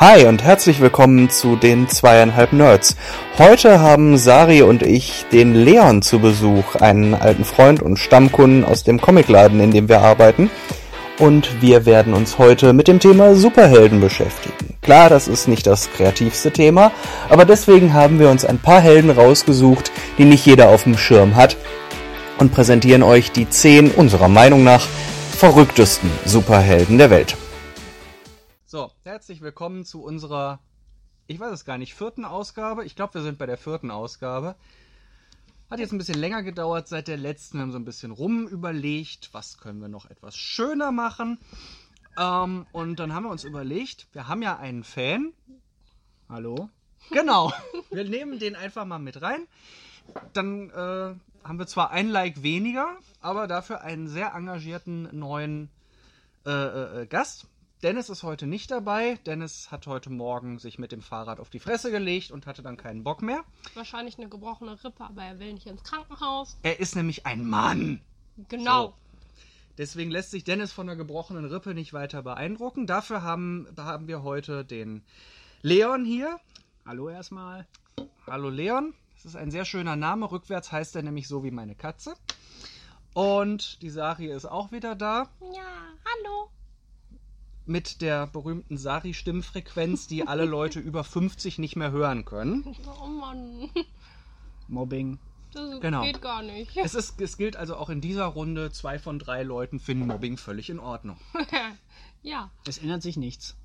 Hi und herzlich willkommen zu den zweieinhalb Nerds. Heute haben Sari und ich den Leon zu Besuch, einen alten Freund und Stammkunden aus dem Comicladen, in dem wir arbeiten. Und wir werden uns heute mit dem Thema Superhelden beschäftigen. Klar, das ist nicht das kreativste Thema, aber deswegen haben wir uns ein paar Helden rausgesucht, die nicht jeder auf dem Schirm hat und präsentieren euch die zehn unserer Meinung nach verrücktesten Superhelden der Welt. So, herzlich willkommen zu unserer, ich weiß es gar nicht, vierten Ausgabe. Ich glaube, wir sind bei der vierten Ausgabe. Hat jetzt ein bisschen länger gedauert seit der letzten. Wir haben so ein bisschen rumüberlegt, was können wir noch etwas schöner machen. Ähm, und dann haben wir uns überlegt, wir haben ja einen Fan. Hallo? Genau. Wir nehmen den einfach mal mit rein. Dann äh, haben wir zwar ein Like weniger, aber dafür einen sehr engagierten neuen äh, äh, Gast. Dennis ist heute nicht dabei. Dennis hat heute Morgen sich mit dem Fahrrad auf die Fresse gelegt und hatte dann keinen Bock mehr. Wahrscheinlich eine gebrochene Rippe, aber er will nicht ins Krankenhaus. Er ist nämlich ein Mann. Genau. So. Deswegen lässt sich Dennis von der gebrochenen Rippe nicht weiter beeindrucken. Dafür haben, haben wir heute den Leon hier. Hallo erstmal. Hallo Leon. Das ist ein sehr schöner Name. Rückwärts heißt er nämlich so wie meine Katze. Und die Sari ist auch wieder da. Ja, hallo. Mit der berühmten Sari-Stimmfrequenz, die alle Leute über 50 nicht mehr hören können. Oh Mann, Mobbing. das Genau. geht gar nicht. Es, ist, es gilt also auch in dieser Runde, zwei von drei Leuten finden Mobbing völlig in Ordnung. ja, Es ändert sich nichts.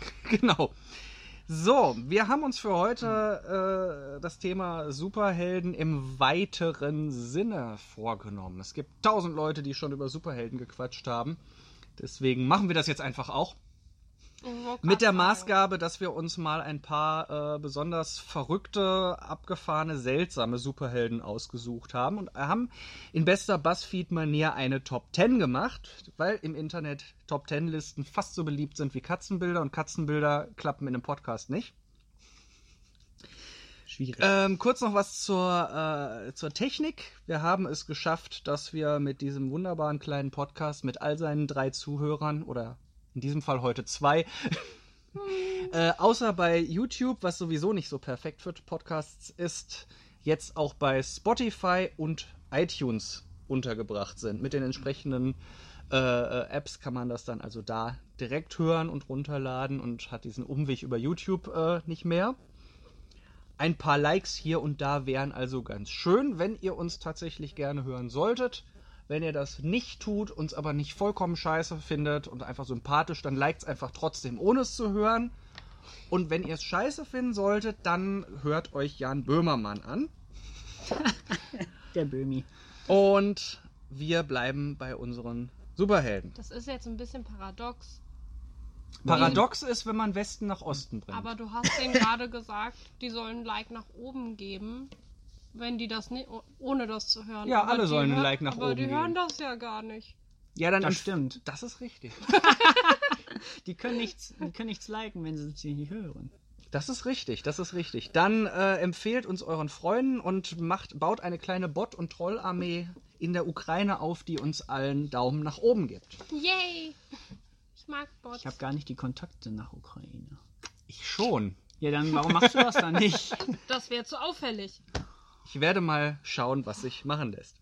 Genau. So, wir haben uns für heute äh, das Thema Superhelden im weiteren Sinne vorgenommen. Es gibt tausend Leute, die schon über Superhelden gequatscht haben. Deswegen machen wir das jetzt einfach auch. ich wollte Mit der. Maßgabe, dass wir uns mal ein paar äh, besonders verrückte, abgefahrene, seltsame Superhelden ausgesucht haben und haben in bester Buzzfeed-Manier eine Top 10 gemacht, weil im Internet Top 10 Listen fast so beliebt sind wie Katzenbilder und Katzenbilder klappen in einem Podcast nicht. Schwierig. Ähm, kurz noch was zur, äh, zur Technik. Wir haben es geschafft, dass wir mit diesem wunderbaren kleinen Podcast mit all seinen drei Zuhörern oder in diesem Fall heute zwei, äh, außer bei YouTube, was sowieso nicht so perfekt für Podcasts ist, jetzt auch bei Spotify und iTunes untergebracht sind. Mit den entsprechenden äh, äh, Apps kann man das dann also da direkt hören und runterladen und hat diesen Umweg über YouTube äh, nicht mehr. Ein paar Likes hier und da wären also ganz schön, wenn ihr uns tatsächlich gerne hören solltet. Wenn ihr das nicht tut, uns aber nicht vollkommen scheiße findet und einfach sympathisch, dann liked es einfach trotzdem, ohne es zu hören. Und wenn ihr es scheiße finden solltet, dann hört euch Jan Böhmermann an. Der Böhmi. Und wir bleiben bei unseren Superhelden. Das ist jetzt ein bisschen paradox. Paradox ist, wenn man Westen nach Osten bringt. Aber du hast denen gerade gesagt, die sollen ein Like nach oben geben, wenn die das nicht, ohne das zu hören. Ja, Aber alle die sollen ein Like nach aber oben die geben. hören das ja gar nicht. ja, dann Das stimmt. Das ist richtig. Die können nichts, die können nichts liken, wenn sie es nicht hören. Das ist richtig, das ist richtig. Dann äh, empfehlt uns euren Freunden und macht, baut eine kleine Bot- und Trollarmee in der Ukraine auf, die uns allen Daumen nach oben gibt. Yay! Ich mag Bots. Ich habe gar nicht die Kontakte nach Ukraine. Ich schon. Ja, dann warum machst du das dann nicht? Das wäre zu auffällig. Ich werde mal schauen, was sich machen lässt.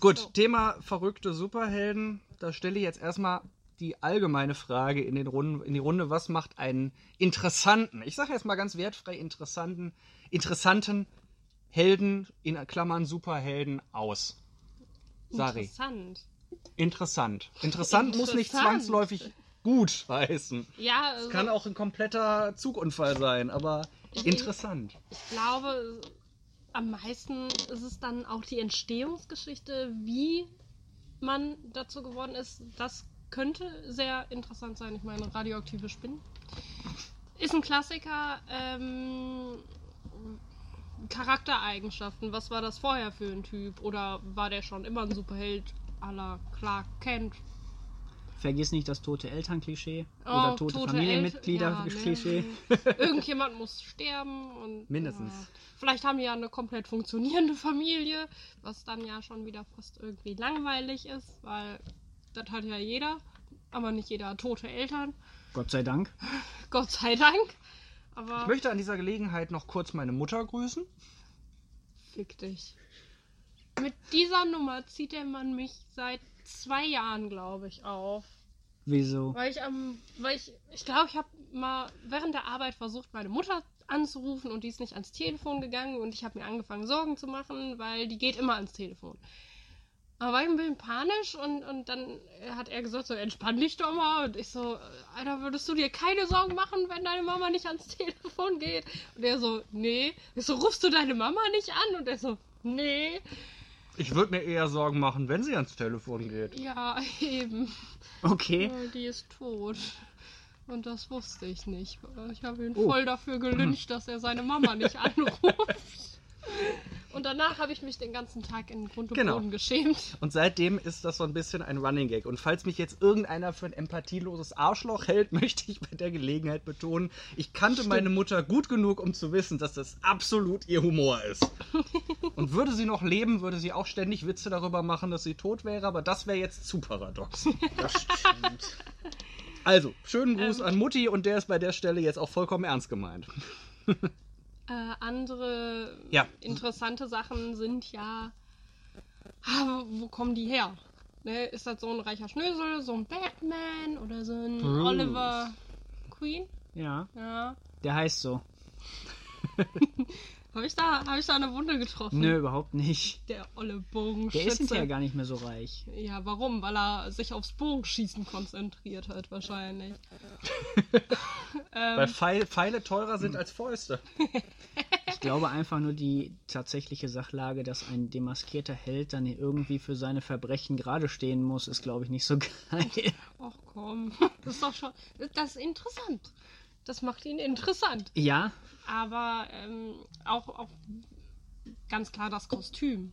Gut, So. Thema verrückte Superhelden. Da stelle ich jetzt erstmal die allgemeine Frage in, den Runden, in die Runde. Was macht einen interessanten, ich sage jetzt mal ganz wertfrei interessanten, interessanten Helden, in Klammern Superhelden aus? Sari. Interessant. Interessant. Interessant muss nicht zwangsläufig gut heißen. Ja, also, Kann auch ein kompletter Zugunfall sein, aber interessant. ich glaube, am meisten ist es dann auch die Entstehungsgeschichte, wie man dazu geworden ist. Das könnte sehr interessant sein. Ich meine, radioaktive Spinnen. Ist ein Klassiker. Ähm, Charaktereigenschaften. Was war das vorher für ein Typ? Oder war der schon immer ein Superheld la Clark Kent? Vergiss nicht das tote Elternklischee Oh, oder tote, tote Familienmitglieder-Klischee. Ja, ne. Irgendjemand muss sterben und Mindestens. Ja. Vielleicht haben die ja eine komplett funktionierende Familie, was dann ja schon wieder fast irgendwie langweilig ist, weil das hat ja jeder. aber nicht jeder hat tote Eltern. Gott sei Dank. Gott sei Dank. Aber Ich möchte an dieser Gelegenheit noch kurz meine Mutter grüßen. fick dich. Mit dieser Nummer zieht der Mann mich seit zwei Jahren, glaube ich, auf. Wieso? Weil ich am, weil ich, ich glaube, ich habe mal während der Arbeit versucht, meine Mutter anzurufen und die ist nicht ans Telefon gegangen und ich habe mir angefangen, Sorgen zu machen, weil die geht immer ans Telefon. Aber war ich ein bisschen panisch und, und dann hat er gesagt, so entspann dich doch mal. Und ich so, Alter, würdest du dir keine Sorgen machen, wenn deine Mama nicht ans Telefon geht? Und er so, nee. Ich so, rufst du deine Mama nicht an? Und er so, nee. Ich würde mir eher Sorgen machen, wenn sie ans Telefon geht. Ja, eben. Okay. Ja, die ist tot. Und das wusste ich nicht. Ich habe ihn Oh. voll dafür gelyncht, dass er seine Mama nicht anruft. Und danach habe ich mich den ganzen Tag in Grund und Genau. Boden geschämt. Und seitdem ist das so ein bisschen ein Running Gag. Und falls mich jetzt irgendeiner für ein empathieloses Arschloch hält, möchte ich bei der Gelegenheit betonen, ich kannte meine Mutter gut genug, um zu wissen, dass das absolut ihr Humor ist. Und würde sie noch leben, würde sie auch ständig Witze darüber machen, dass sie tot wäre, aber das wäre jetzt zu paradox. Das stimmt. Also, schönen Gruß an Mutti und der ist bei der Stelle jetzt auch vollkommen ernst gemeint. Äh, andere Ja. interessante Sachen sind ja, ah, wo kommen die her? Ne, ist das so ein reicher Schnösel, so ein Batman oder so ein Bruce. Oliver Queen? Ja, Ja. der heißt so. Habe ich, da, hab ich da eine Wunde getroffen? Nö, überhaupt nicht. Der olle Der Bogenschütze. ist hinterher gar nicht mehr so reich. Ja, warum? Weil er sich aufs Bogenschießen konzentriert hat, wahrscheinlich. Weil Pfeil, Pfeile teurer sind als Fäuste. Ich glaube einfach nur die tatsächliche Sachlage, dass ein demaskierter Held dann irgendwie für seine Verbrechen gerade stehen muss, ist, glaube ich, nicht so geil. Ach komm, das ist doch schon. Das ist interessant. Das macht ihn interessant. Ja, Aber ähm, auch, auch ganz klar das Kostüm.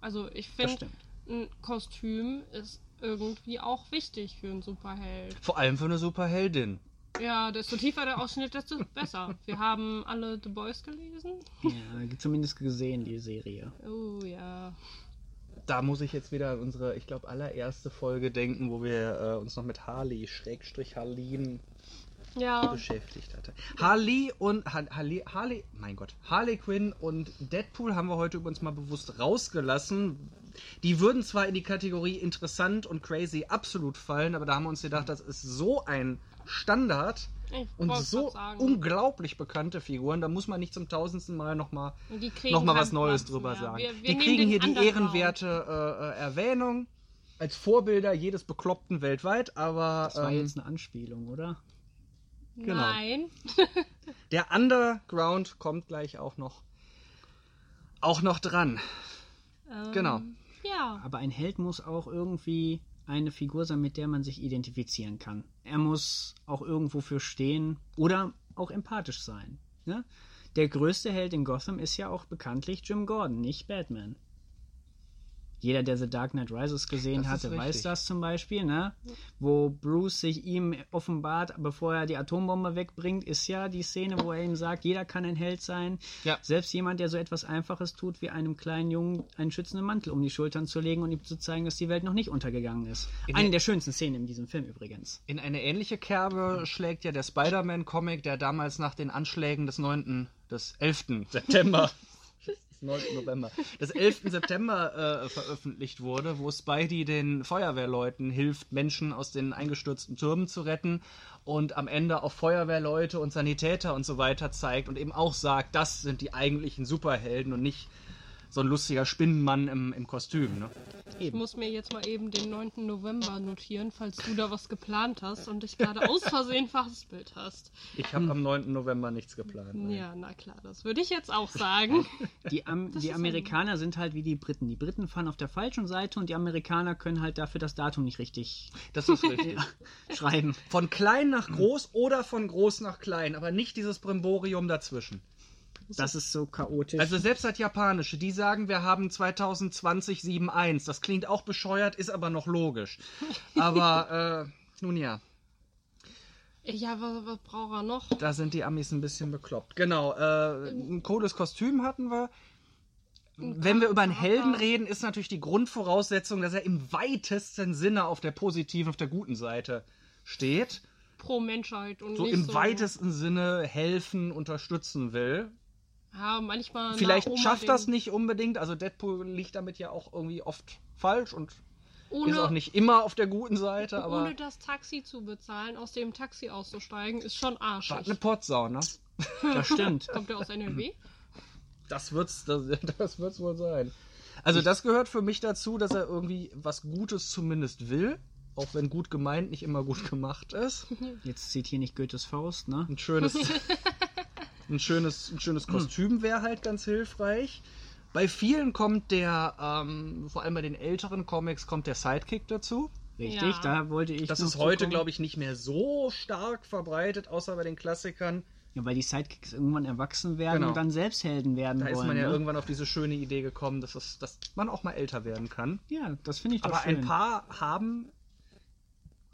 Also ich finde, ein Kostüm ist irgendwie auch wichtig für einen Superheld. Vor allem für eine Superheldin. Ja, desto tiefer der Ausschnitt, desto besser. Wir haben alle The Boys gelesen. Ja, zumindest gesehen, die Serie. Oh ja. Da muss ich jetzt wieder an unsere, ich glaube, allererste Folge denken, wo wir äh, uns noch mit Harley, Schrägstrich Harleen, Ja, beschäftigt hatte. Harley und Ha- Harley, Harley, mein Gott, Harley Quinn und Deadpool haben wir heute übrigens mal bewusst rausgelassen. Die würden zwar in die Kategorie interessant und crazy absolut fallen, aber da haben wir uns gedacht, das ist so ein Standard und so unglaublich bekannte Figuren, da muss man nicht zum tausendsten Mal nochmal noch mal was Neues Platz drüber mehr. sagen. Wir- wir die kriegen hier die ehrenwerte äh, äh, Erwähnung als Vorbilder jedes Bekloppten weltweit, aber Das war ähm, jetzt eine Anspielung, oder? Genau. Nein. der Underground kommt gleich auch noch auch noch dran. Ähm, Genau. Ja. Aber ein Held muss auch irgendwie eine Figur sein, mit der man sich identifizieren kann. Er muss auch irgendwo für stehen oder auch empathisch sein. Ne? Der größte Held in Gotham ist ja auch bekanntlich Jim Gordon, nicht Batman. Jeder, der The Dark Knight Rises gesehen Das hatte, weiß das zum Beispiel, ne? Wo Bruce sich ihm offenbart, bevor er die Atombombe wegbringt, ist ja die Szene, wo er ihm sagt, jeder kann ein Held sein. Ja. Selbst jemand, der so etwas Einfaches tut, wie einem kleinen Jungen einen schützenden Mantel um die Schultern zu legen und ihm zu zeigen, dass die Welt noch nicht untergegangen ist. In Eine der- schönsten Szenen in diesem Film übrigens. In eine ähnliche Kerbe schlägt ja der Spider-Man-Comic, der damals nach den Anschlägen des 9., des 11. September, 9. November, des 11. September äh, veröffentlicht wurde, wo Spidey den Feuerwehrleuten hilft, Menschen aus den eingestürzten Türmen zu retten und am Ende auch Feuerwehrleute und Sanitäter und so weiter zeigt und eben auch sagt, das sind die eigentlichen Superhelden und nicht so ein lustiger Spinnenmann im, im Kostüm. Ne? Ich muss mir jetzt mal eben den 9. November notieren, falls du da was geplant hast und dich gerade aus Versehen verhaspelt hast. Ich habe am 9. November nichts geplant. nein. Ja, na klar, das würde ich jetzt auch sagen. Die, Am die Amerikaner sind halt wie die Briten. Die Briten fahren auf der falschen Seite und die Amerikaner können halt dafür das Datum nicht richtig Das ist richtig. schreiben. Von klein nach groß oder von groß nach klein, aber nicht dieses Brimborium dazwischen. Das ist so chaotisch. Also selbst das Japanische, die sagen, wir haben 2020 7.1. Das klingt auch bescheuert, ist aber noch logisch. Aber äh, nun ja, Ja, was, was braucht er noch? da sind die Amis ein bisschen bekloppt. Genau, äh, ein cooles Kostüm hatten wir. wenn wir über einen Helden reden, ist natürlich die Grundvoraussetzung, dass er im weitesten Sinne auf der positiven, auf der guten Seite steht. Pro Menschheit und So nicht im so. weitesten Sinne helfen, unterstützen will. Ja, manchmal. Vielleicht nach Oma schafft das nicht unbedingt. Also Deadpool liegt damit ja auch irgendwie oft falsch und ohne, ist auch nicht immer auf der guten Seite, aber ohne das Taxi zu bezahlen, aus dem Taxi auszusteigen, ist schon war arschig. eine Potsau, ne? Das stimmt. Kommt er aus NRW? Das wird's, das, das wird's wohl sein. Also das gehört für mich dazu, dass er irgendwie was Gutes zumindest will, auch wenn gut gemeint nicht immer gut gemacht ist. Jetzt zieht hier nicht Goethes Faust, ne? Ein schönes, ein schönes, ein schönes Kostüm wäre halt ganz hilfreich. Bei vielen kommt der, ähm, vor allem bei den älteren Comics, kommt der Sidekick dazu. Richtig, Ja. da wollte ich. Das ist heute, glaube ich, nicht mehr so stark verbreitet, außer bei den Klassikern. Ja, weil die Sidekicks irgendwann erwachsen werden Genau. und dann selbst Helden werden Da wollen. ist man ja ne? irgendwann auf diese schöne Idee gekommen, dass, es, dass man auch mal älter werden kann. Ja, das finde ich doch Aber schön. ein paar haben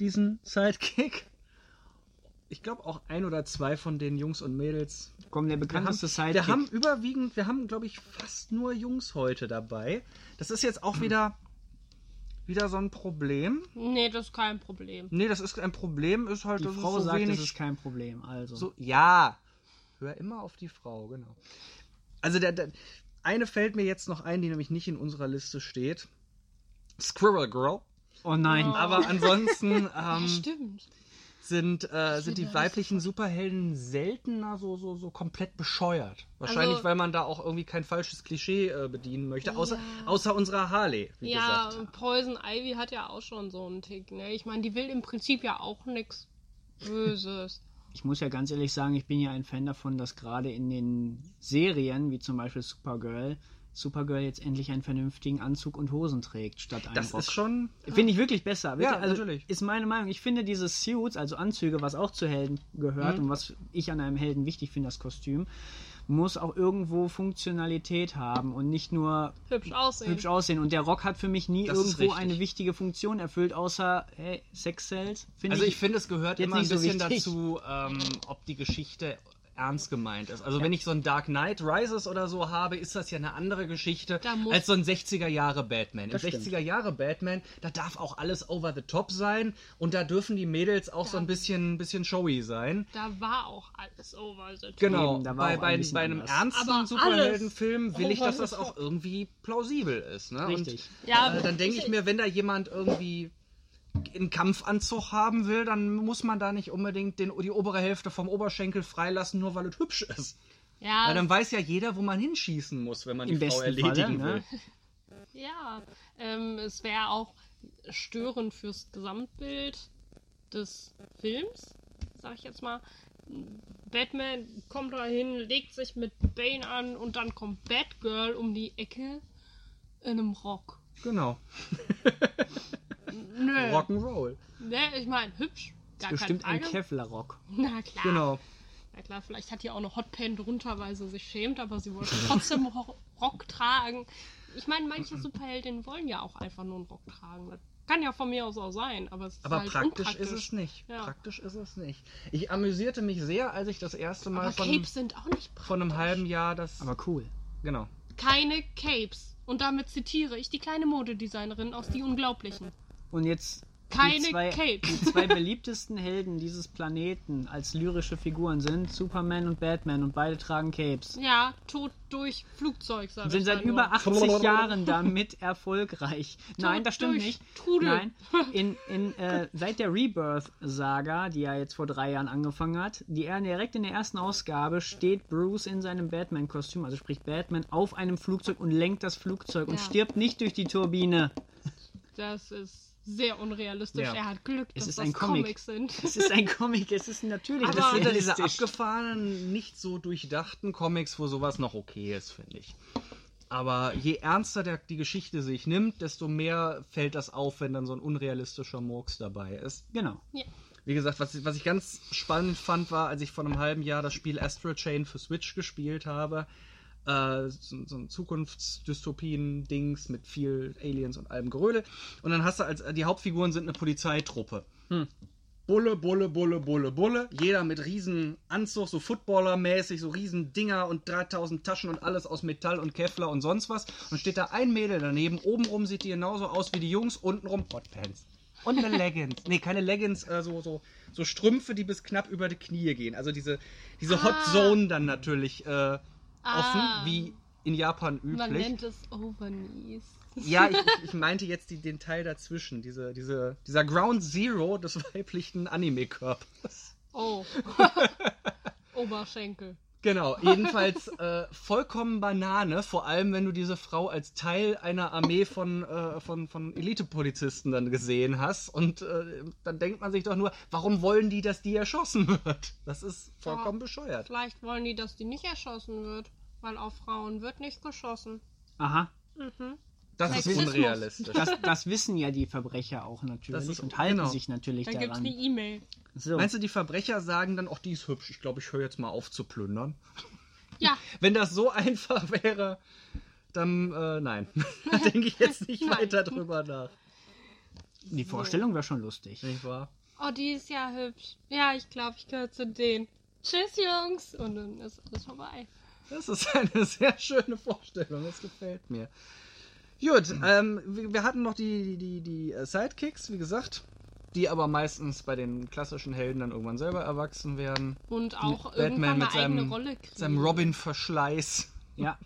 diesen Sidekick. Ich glaube auch ein oder zwei von den Jungs und Mädels. Komm, der Wir haben, bekannteste Sidekick. wir haben überwiegend, wir haben glaube ich fast nur Jungs heute dabei. Das ist jetzt auch wieder wieder so ein Problem. Nee, das ist kein Problem. Nee, das ist ein Problem, ist halt die Frau es so sagt, wenig das ist kein Problem. Also. so ja. Hör immer auf die Frau, genau. Also der, der eine fällt mir jetzt noch ein, die nämlich nicht in unserer Liste steht. Squirrel Girl. oh nein. Aber ansonsten Ja, ähm, stimmt. Sind, äh, sind die weiblichen Superhelden seltener so, so, so komplett bescheuert. Wahrscheinlich, Also- weil man da auch irgendwie kein falsches Klischee äh, bedienen möchte, außer, Ja. außer unserer Harley, wie Ja, gesagt. und Poison Ivy hat ja auch schon so einen Tick, ne? Ich meine, die will im Prinzip ja auch nichts Böses. Ich muss ja ganz ehrlich sagen, ich bin ja ein Fan davon, dass gerade in den Serien, wie zum Beispiel Supergirl, Supergirl jetzt endlich einen vernünftigen Anzug und Hosen trägt, statt einen Das Rock. ist schon. Finde ich wirklich besser. Wirklich. Ja, also, natürlich. Ist meine Meinung. Ich finde diese Suits, also Anzüge, was auch zu Helden gehört Mhm. und was ich an einem Helden wichtig finde, das Kostüm, muss auch irgendwo Funktionalität haben und nicht nur Hübsch aussehen. hübsch aussehen. Und der Rock hat für mich nie Das irgendwo eine wichtige Funktion erfüllt, außer hey, Sex Cells. Finde Also ich finde, es gehört jetzt immer ein nicht so bisschen wichtig. dazu, ähm, ob die Geschichte ernst gemeint ist. Also wenn ich so ein Dark Knight Rises oder so habe, ist das ja eine andere Geschichte Da als so ein 60er Jahre Batman. Im Das stimmt. 60er Jahre Batman, da darf auch alles over the top sein und da dürfen die Mädels auch so ein bisschen, bisschen showy sein. Da war auch alles over the top. Genau, da bei, bei, bei einem anders. ernsten Superheldenfilm will ich, dass das auch irgendwie plausibel ist. Ne? Richtig. Und, Ja, äh, dann denke ich mir, wenn da jemand irgendwie einen Kampfanzug haben will, dann muss man da nicht unbedingt den, die obere Hälfte vom Oberschenkel freilassen, nur weil es hübsch ist. Ja, Weil dann weiß ja jeder, wo man hinschießen muss, wenn man die Frau erledigen Falle, will. ne? ja. Ähm, es wäre auch störend fürs Gesamtbild des Films, sag ich jetzt mal. Batman kommt da hin, legt sich mit Bane an und dann kommt Batgirl um die Ecke in einem Rock. Genau. Nö. Rock'n'Roll. Ne, ich meine, hübsch. Gar Bestimmt keine ein. Kevlar-Rock. Na klar. Genau. Na klar, vielleicht hat die auch eine Hotpan drunter, weil sie sich schämt, aber sie wollte trotzdem Ro- Rock tragen. Ich meine, manche Superheldinnen wollen ja auch einfach nur einen Rock tragen. Das kann ja von mir aus auch sein, aber es ist Aber halt praktisch ist es nicht. Ja. Praktisch ist es nicht. Ich amüsierte mich sehr, als ich das erste Mal Aber von, Capes sind auch nicht praktisch. von einem halben Jahr das. Aber cool. genau. Keine Capes. Und damit zitiere ich die kleine Modedesignerin aus Die Unglaublichen. Und jetzt Keine die zwei, Capes. die zwei beliebtesten Helden dieses Planeten als lyrische Figuren sind Superman und Batman und beide tragen Capes. Ja, tot durch Flugzeug, sag Und sind ich seit über nur. 80 Jahren damit erfolgreich. Nein, das stimmt durch nicht. Trudel. Nein, in, in, äh, seit der Rebirth-Saga, die ja jetzt vor drei Jahren angefangen hat, die er direkt in der ersten Ausgabe steht Bruce in seinem Batman-Kostüm, also sprich Batman, auf einem Flugzeug und lenkt das Flugzeug und Ja. stirbt nicht durch die Turbine. Das ist sehr unrealistisch. Ja. Er hat Glück, Es dass ist das ein Comic. Comics sind. Es ist ein Comic, es ist natürlich Aber- Das sind ja diese abgefahrenen, nicht so durchdachten Comics, wo sowas noch okay ist, finde ich. Aber je ernster der, die Geschichte sich nimmt, desto mehr fällt das auf, wenn dann so ein unrealistischer Murks dabei ist. Genau. Ja. Wie gesagt, was, ich- was ich ganz spannend fand, war, als ich vor einem halben Jahr das Spiel Astral Chain für Switch gespielt habe. Äh, so, so ein Zukunftsdystopien-Dings mit viel Aliens und allem Geröle. Und dann hast du als die Hauptfiguren sind eine Polizeitruppe. Bulle, Bulle, Bulle, Bulle, Bulle. Jeder mit riesen Anzug, so Footballer-mäßig, so riesen Dinger und 3000 Taschen und alles aus Metall und Kevlar und sonst was. Und steht da ein Mädel daneben. Obenrum sieht die genauso aus wie die Jungs, untenrum Hotpants. Und eine Leggings. Nee, keine Leggings, äh, so, so, so Strümpfe, die bis knapp über die Knie gehen. Also diese, diese Hot Ah. Zone dann natürlich äh, offen, Ah. wie in Japan Man üblich. nennt es Overknees. Ja, ich, ich- ich meinte jetzt die, den Teil dazwischen, diese, diese, dieser Ground Zero des weiblichen Anime-Körpers. Oh. Oberschenkel. Genau, jedenfalls äh, vollkommen Banane, vor allem wenn du diese Frau als Teil einer Armee von, äh, von, von Elite-Polizisten dann gesehen hast. Und äh, dann denkt man sich doch nur, warum wollen die, dass die erschossen wird? Das ist vollkommen Ja. bescheuert. Vielleicht wollen die, dass die nicht erschossen wird, weil auf Frauen wird nicht geschossen. Aha. Mhm. Das ist unrealistisch. Das, das wissen ja die Verbrecher auch natürlich Das ist- und halten genau. sich natürlich Dann gibt's daran. eine E-Mail. So. Meinst du, die Verbrecher sagen dann, ach, die ist hübsch, ich glaube, ich höre jetzt mal auf zu plündern? Ja, Wenn das so einfach wäre, dann äh, nein. da denke ich jetzt nicht weiter drüber nach. die Vorstellung wäre schon lustig. Nicht wahr? oh, die ist ja hübsch. Ja, ich glaube, ich gehöre zu denen. Tschüss, Jungs. Und dann ist alles vorbei. Das ist eine sehr schöne Vorstellung, das gefällt mir. Gut, ähm, wir hatten noch die, die, die, äh, Sidekicks, wie gesagt, die aber meistens bei den klassischen Helden dann irgendwann selber erwachsen werden. Und auch Batman irgendwann mit eine eigene seinem, Rolle kriegen. seinem Robin-Verschleiß. Ja.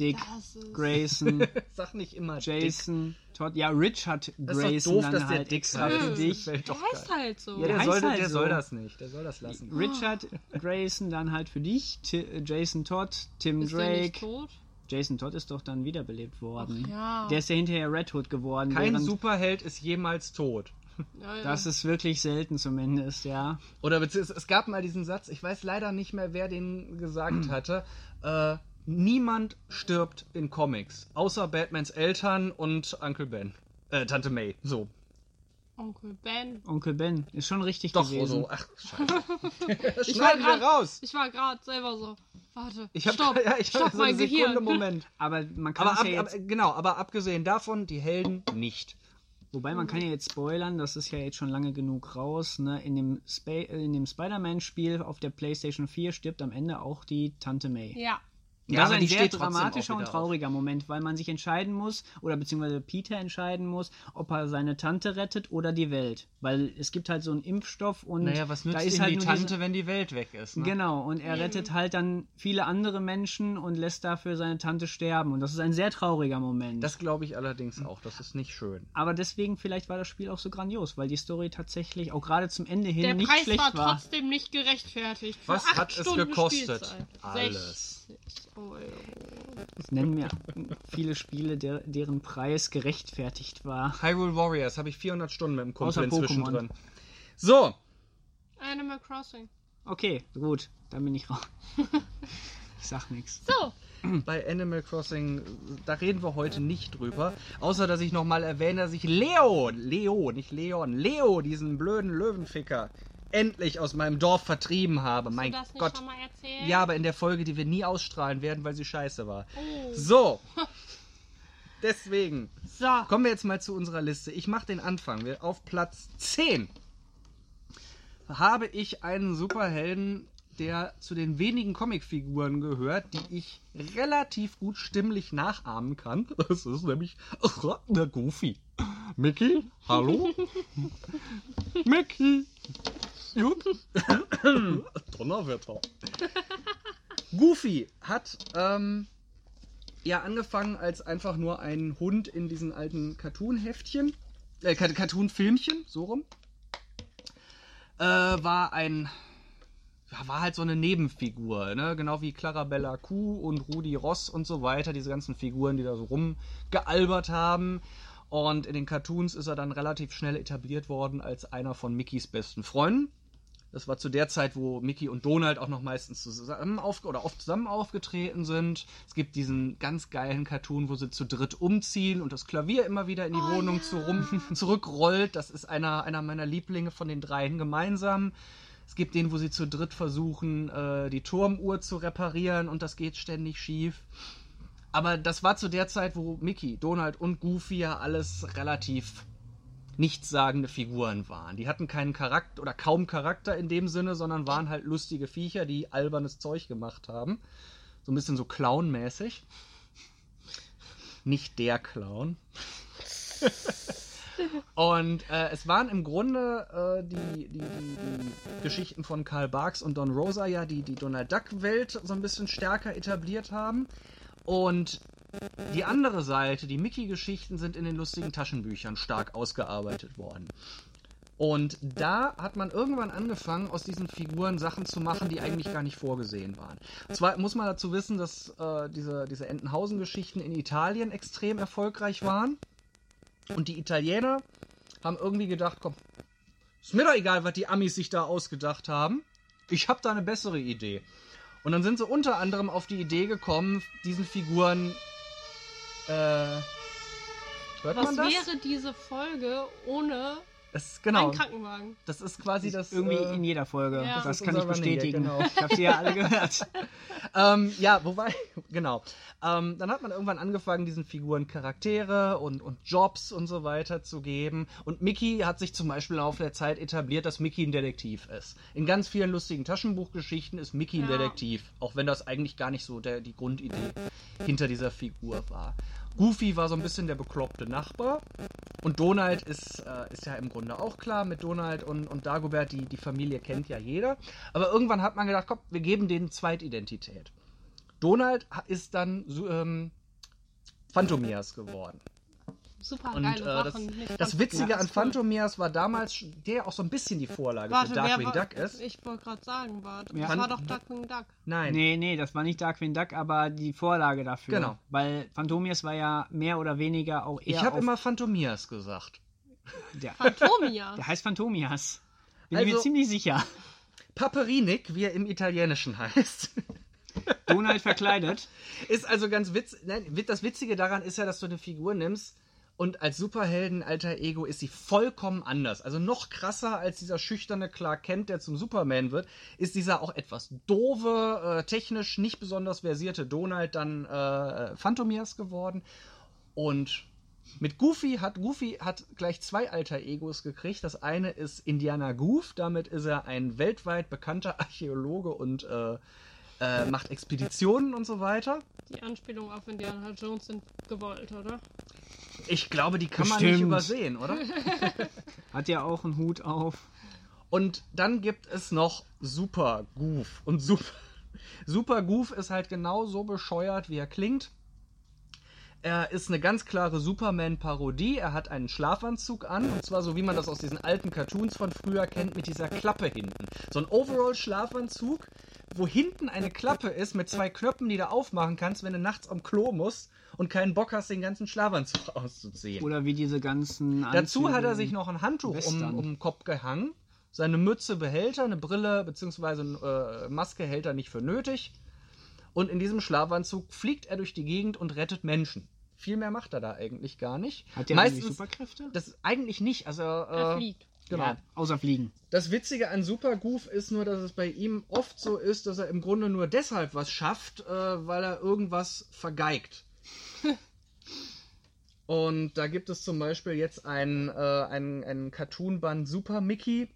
Dick, ist- Grayson, Sag nicht immer Dick. Jason, Todd. Ja, Rich hat Das ist doch Grayson doof, dann dass der halt Dick extra für Das dich. Der heißt halt so. Ja, der, Der soll, halt der so. soll das nicht, der soll das lassen. Richard Grayson dann halt für dich, Ti- Jason Todd, Tim ist der nicht Drake. tot? Jason Todd ist doch dann wiederbelebt worden. Ach ja. Der ist ja hinterher Red Hood geworden. Kein Superheld ist jemals tot. Ja, ja. Das ist wirklich selten zumindest, ja. Oder beziehungsweise es gab mal diesen Satz, ich weiß leider nicht mehr, wer den gesagt hatte. Äh, niemand stirbt in Comics, außer Batmans Eltern und Uncle Ben. Äh, Tante May. So. Onkel Ben. Onkel Ben ist schon richtig Doch, gewesen. so. Ach, scheiße. Ich war Schneiden wir grad- raus. Ich war gerade selber so. Warte. Ich hab, stopp. ja, ich stopp, so mein Sekunde Gehirn. Moment. Aber man kann Aber ab, ja jetzt, ab, genau, aber abgesehen davon, die Helden nicht. wobei man kann ja jetzt spoilern, das ist ja jetzt schon lange genug raus, ne? In dem, äh, in dem Spider-Man-Spiel auf der PlayStation 4 stirbt am Ende auch die Tante May. Ja. Ja, das ist ein die sehr dramatischer und trauriger Moment, weil man sich entscheiden muss, oder beziehungsweise Peter entscheiden muss, ob er seine Tante rettet oder die Welt. Weil es gibt halt so einen Impfstoff und Naja, was nützt da ist ihm halt die Tante, diese- wenn die Welt weg ist? Ne? Genau, und er rettet halt dann viele andere Menschen und lässt dafür seine Tante sterben. Und das ist ein sehr trauriger Moment. Das glaube ich allerdings auch. Das ist nicht schön. Aber deswegen vielleicht war das Spiel auch so grandios, weil die Story tatsächlich auch gerade zum Ende hin Der nicht Preis schlecht war war. trotzdem nicht gerechtfertigt. Für Was acht hat es Stunden gekostet? Spielzeit. Alles. 60 Euro. Nennen mir viele Spiele, der, deren Preis gerechtfertigt war. Hyrule Warriors habe ich 400 Stunden mit dem Kumpel Außer inzwischen Pokémon. drin. So, Animal Crossing. Okay, gut, dann bin ich raus. ich sag nichts. So, bei Animal Crossing, da reden wir heute nicht drüber. Außer, dass ich nochmal erwähne, dass ich Leo, Leo, nicht Leon, Leo, diesen blöden Löwenficker, endlich aus meinem Dorf vertrieben habe. hast mein du das nicht Gott. schon mal erzählt? Ja, aber in der Folge, die wir nie ausstrahlen werden, weil sie scheiße war. Oh. So. Deswegen So. kommen wir jetzt mal zu unserer Liste. Ich mache den Anfang. Wir- Auf Platz 10 habe ich einen Superhelden, der zu den wenigen Comicfiguren gehört, die ich relativ gut stimmlich nachahmen kann. Das ist nämlich der Goofy. Mickey, hallo? Mickey. Donnerwetter. Goofy hat ähm, ja angefangen als einfach nur ein Hund in diesen alten Cartoon-Heftchen, äh, Car- Cartoon-Filmchen, so rum. Äh, war ein, war halt so eine Nebenfigur, ne? Genau wie Clarabella Kuh und Rudi Ross und so weiter, diese ganzen Figuren, die da so rumgealbert haben. Und in den Cartoons ist er dann relativ schnell etabliert worden als einer von Mickeys besten Freunden. Das war zu der Zeit, wo Mickey und Donald auch noch meistens zusammen auf oder oft zusammen aufgetreten sind. Es gibt diesen ganz geilen Cartoon, wo sie zu dritt umziehen und das Klavier immer wieder in die Wohnung zu rum, zurückrollt. Das ist einer, einer meiner Lieblinge von den dreien gemeinsam. Es gibt den, wo sie zu dritt versuchen, äh, die Turmuhr zu reparieren und das geht ständig schief. Aber das war zu der Zeit, wo Mickey, Donald und Goofy ja alles relativ nichtssagende Figuren waren. Die hatten keinen Charakter oder kaum Charakter in dem Sinne, sondern waren halt lustige Viecher, die albernes Zeug gemacht haben. So ein bisschen so clownmäßig. Nicht der Clown. Und äh, es waren im Grunde äh, die, die, die, die, Geschichten von Karl Barks und Don Rosa ja, die die Donald Duck-Welt so ein bisschen stärker etabliert haben. Und die andere Seite, die Mickey-Geschichten, sind in den lustigen Taschenbüchern stark ausgearbeitet worden. Und da hat man irgendwann angefangen, aus diesen Figuren Sachen zu machen, die eigentlich gar nicht vorgesehen waren. Zwar muss man dazu wissen, dass äh, diese, diese Entenhausen-Geschichten in Italien extrem erfolgreich waren. Und die Italiener haben irgendwie gedacht, komm, ist mir doch egal, was die Amis sich da ausgedacht haben. Ich habe da eine bessere Idee. Und dann sind sie unter anderem auf die Idee gekommen, diesen Figuren. Äh, hört Was man das? wäre diese Folge ohne Das, genau. einen Krankenwagen? Das ist quasi das. Irgendwie äh, in jeder Folge. Ja. Das, Das ist kann ich Running bestätigen. genau. Ich habe sie ja alle gehört. ähm, ja, wobei, genau. Ähm, dann hat man irgendwann angefangen, diesen Figuren Charaktere und, und Jobs und so weiter zu geben. Und Mickey hat sich zum Beispiel im Laufe der Zeit etabliert, dass Mickey ein Detektiv ist. In ganz vielen lustigen Taschenbuchgeschichten ist Mickey ein Ja. Detektiv, auch wenn das eigentlich gar nicht so der, die Grundidee hinter dieser Figur war. Goofy war so ein bisschen der bekloppte Nachbar. Und Donald ist, äh, ist ja im Grunde auch klar. Mit Donald und, und Dagobert, die, die Familie kennt ja jeder. Aber irgendwann hat man gedacht, komm, wir geben denen Zweitidentität. Donald ist dann ähm, Phantomias geworden. Super Und geile äh, das, Sachen. Das fand's- Witzige Ja, an ist cool. Phantomias war damals, der auch so ein bisschen die Vorlage Warte, für Darkwing war, Duck ist. Ich wollte gerade sagen, war, das Ja. war doch Duckwing Duck. Nein. Nee, nee, das war nicht Darkwing Duck, aber die Vorlage dafür. Genau. Weil Phantomias war ja mehr oder weniger auch eher Ich habe immer Phantomias gesagt. Der, Phantomia. der heißt Phantomias. Bin ich Also- mir ziemlich sicher. Paperinik, wie er im Italienischen heißt. Donald verkleidet. Ist also ganz witzig. Das Witzige daran ist ja, dass du eine Figur nimmst und als Superhelden alter Ego ist sie vollkommen anders. Also noch krasser als dieser schüchterne Clark Kent, der zum Superman wird, ist dieser auch etwas doofe, äh, technisch nicht besonders versierte Donald dann äh, Phantomias geworden. Und mit Goofy hat Goofy hat gleich zwei alter Egos gekriegt. Das eine ist Indiana Goof, damit ist er ein weltweit bekannter Archäologe und äh, äh, macht Expeditionen und so weiter. Die Anspielung auf Indiana Jones sind gewollt, oder? Ich glaube, die kann man nicht Bestimmt. übersehen, oder? Hat ja auch einen Hut auf. Und dann gibt es noch Super Goof. Und Super, Super Goof ist halt genau so bescheuert, wie er klingt. Er ist eine ganz klare Superman-Parodie. Er hat einen Schlafanzug an. Und zwar so, wie man das aus diesen alten Cartoons von früher kennt, mit dieser Klappe hinten. So ein Overall-Schlafanzug, wo hinten eine Klappe ist mit zwei Knöpfen, die du aufmachen kannst, wenn du nachts am Klo musst und keinen Bock hast, den ganzen Schlafanzug auszuziehen. Oder wie diese ganzen Dazu hat er Anzüge. sich noch ein Handtuch um, um den Kopf gehangen. Seine Mütze, Behälter, eine Brille bzw. Äh, Maske hält er nicht für nötig. Und in diesem Schlafanzug fliegt er durch die Gegend und rettet Menschen. Viel mehr macht er da eigentlich gar nicht. Hat der eigentlich Superkräfte? Das eigentlich nicht. Also, Er äh, fliegt. Genau. Ja, außer Fliegen. Das Witzige an Super Goof ist nur, dass es bei ihm oft so ist, dass er im Grunde nur deshalb was schafft, äh, weil er irgendwas vergeigt. Und da gibt es zum Beispiel jetzt einen, äh, einen, einen Cartoon-Band Super Mickey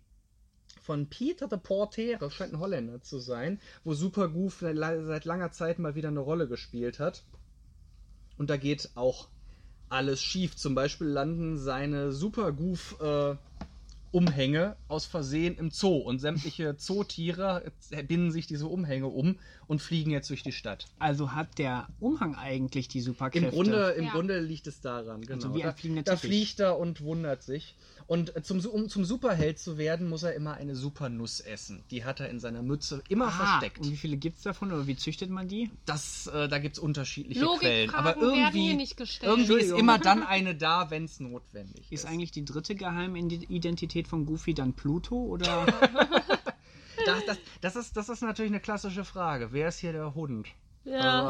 von Peter de Porter, scheint ein Holländer zu sein, wo Super Goof seit langer Zeit mal wieder eine Rolle gespielt hat. Und da geht auch alles schief. Zum Beispiel landen seine Super Goof äh, Umhänge aus Versehen im Zoo und sämtliche Zootiere binden sich diese Umhänge um und fliegen jetzt durch die Stadt. Also hat der Umhang eigentlich die Superkräfte. Im Grunde, im Ja. Grunde liegt es daran, genau. Also wie ein da, fliegender da Teppich. fliegt er und wundert sich. Und zum, um zum Superheld zu werden, muss er immer eine Supernuss essen. Die hat er in seiner Mütze immer ah, versteckt. Und wie viele gibt es davon oder wie züchtet man die? Das, äh, da gibt es unterschiedliche Quellen. Aber irgendwie, hier nicht gestellt. irgendwie ist immer dann eine da, wenn es notwendig ist. Ist eigentlich die dritte Geheimidentität von Goofy dann Pluto oder das, das, das, ist, das ist natürlich eine klassische Frage. Wer ist hier der Hund? Ja.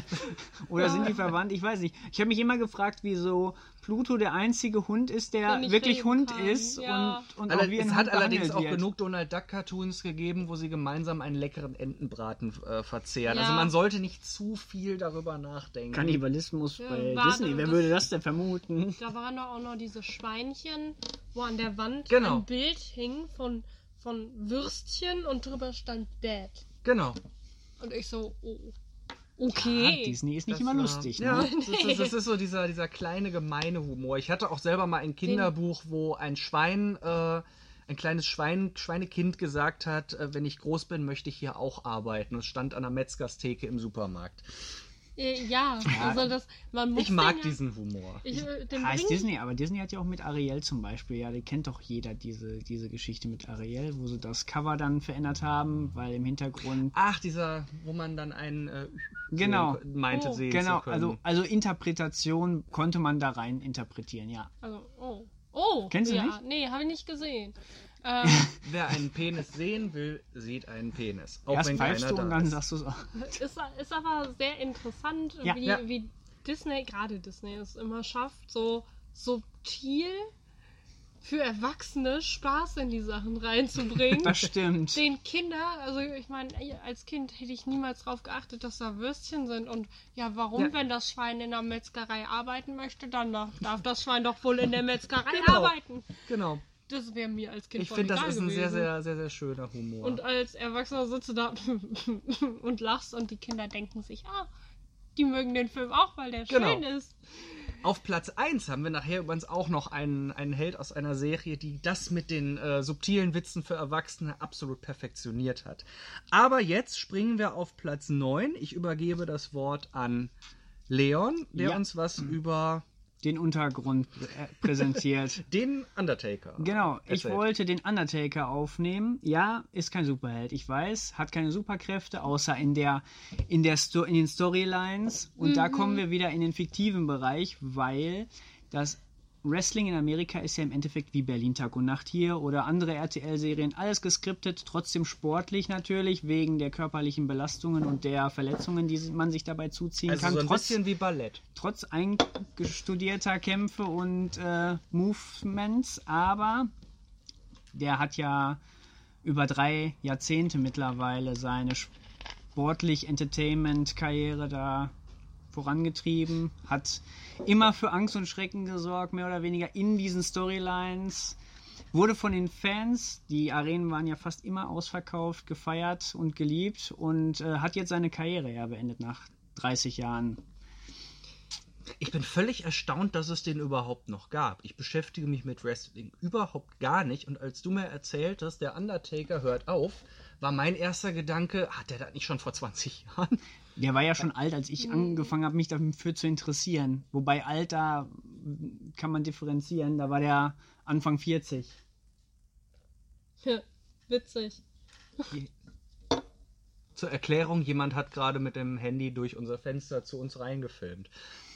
Oder Ja. sind die verwandt? Ich weiß nicht. Ich habe mich immer gefragt, wieso Pluto der einzige Hund ist, der wirklich Hund kann. ist Ja. und, und Aller- auch wie ein es hat Hund allerdings auch wird. genug Donald Duck Cartoons gegeben, wo sie gemeinsam einen leckeren Entenbraten äh, verzehren. Ja. Also man sollte nicht zu viel darüber nachdenken. Kannibalismus Ja, bei Disney. Wer das- würde das denn vermuten? Da waren doch auch noch diese Schweinchen, wo an der Wand Genau. ein Bild hing von, von Würstchen und drüber stand Dad. Genau. Und ich so, oh, okay. Ja, Disney ist nicht Das immer war- lustig. Ne? Ja, das ist, das ist so dieser, dieser kleine gemeine Humor. Ich hatte auch selber mal ein Kinderbuch, wo ein Schwein, äh, ein kleines Schwein, Schweinekind gesagt hat, äh, wenn ich groß bin, möchte ich hier auch arbeiten. Es stand an der Metzgerstheke im Supermarkt. Äh, ja, also das, man muss Ich mag den ja- diesen Humor. Ich, äh, Heißt bring- Disney, aber Disney hat ja auch mit Ariel zum Beispiel, ja, die kennt doch jeder diese, diese Geschichte mit Ariel, wo sie das Cover dann verändert haben, weil im Hintergrund Ach, dieser, wo man dann einen äh, Genau. meinte Oh. sehen Genau, zu können. also, also Interpretation konnte man da rein interpretieren, ja. Also, oh. Oh, Kennst du ja, nicht? nee, habe ich nicht gesehen. Ähm, Wer einen Penis sehen will, sieht einen Penis. Auch Erst wenn keiner du und da dann ist. sagst du es auch. ist, ist aber sehr interessant, Ja. wie, Ja. wie Disney, gerade Disney, es immer schafft, so subtil für Erwachsene Spaß in die Sachen reinzubringen. Das stimmt. den Kinder, also ich meine, als Kind hätte ich niemals darauf geachtet, dass da Würstchen sind. Und ja, warum, Ja. wenn das Schwein in der Metzgerei arbeiten möchte, dann darf, darf das Schwein doch wohl in der Metzgerei Genau. arbeiten. Genau. Das wäre mir als Kind Ich finde, das ist ein sehr, sehr, sehr, sehr schöner Humor. Und als Erwachsener sitzt du da und lachst und die Kinder denken sich, ah, die mögen den Film auch, weil der Genau. schön ist. Auf Platz 1 haben wir nachher übrigens auch noch einen, einen Held aus einer Serie, die das mit den äh, subtilen Witzen für Erwachsene absolut perfektioniert hat. Aber jetzt springen wir auf Platz 9. Ich übergebe das Wort an Leon, der Ja. uns was über Den Untergrund äh, präsentiert. den Undertaker. Genau, ich erzählt. wollte den Undertaker aufnehmen. Ja, ist kein Superheld, ich weiß, hat keine Superkräfte, außer in der in der Sto in den Storylines. Und da kommen wir wieder in den fiktiven Bereich, weil das Wrestling in Amerika ist ja im Endeffekt wie Berlin Tag und Nacht hier oder andere RTL-Serien, alles geskriptet, trotzdem sportlich natürlich, wegen der körperlichen Belastungen und der Verletzungen, die man sich dabei zuziehen Also kann. so ein trotz, bisschen wie Ballett. trotz eingestudierter Kämpfe und äh, Movements, aber der hat ja über drei Jahrzehnte mittlerweile seine sportlich Entertainment-Karriere da vorangetrieben, hat immer für Angst und Schrecken gesorgt, mehr oder weniger in diesen Storylines. Wurde von den Fans, die Arenen waren ja fast immer ausverkauft, gefeiert und geliebt und äh, hat jetzt seine Karriere ja beendet nach 30 Jahren. Ich bin völlig erstaunt, dass es den überhaupt noch gab. Ich beschäftige mich mit Wrestling überhaupt gar nicht. Und als du mir erzählt hast, der Undertaker hört auf, war mein erster Gedanke, hat der das nicht schon vor 20 Jahren? Der war ja schon alt, als ich angefangen habe, mich dafür zu interessieren. Wobei alt, da kann man differenzieren. Da war der Anfang 40. Ja, witzig. Zur Erklärung, jemand hat gerade mit dem Handy durch unser Fenster zu uns reingefilmt.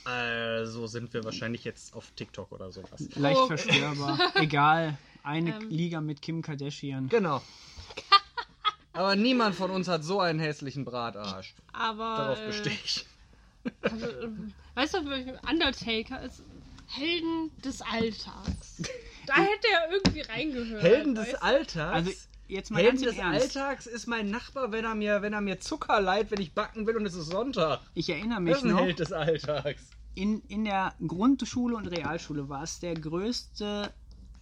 Also sind wir wahrscheinlich jetzt auf TikTok oder sowas. Leicht Oh. verstörbar. Egal. Eine Ähm. Liga mit Kim Kardashian. Genau. Aber niemand von uns hat so einen hässlichen Bratarsch. Aber. Darauf äh, bestehe ich. Also, äh, weißt du, Undertaker ist Helden des Alltags. Da hätte er irgendwie reingehört. Helden des? Alltags. Also jetzt mal Helden ganz des Ernst. Alltags ist mein Nachbar, wenn er mir, wenn er mir Zucker leiht, wenn ich backen will und es ist Sonntag. Ich erinnere Das mich ist ein noch, Held des Alltags. in, in der Grundschule und Realschule war es der größte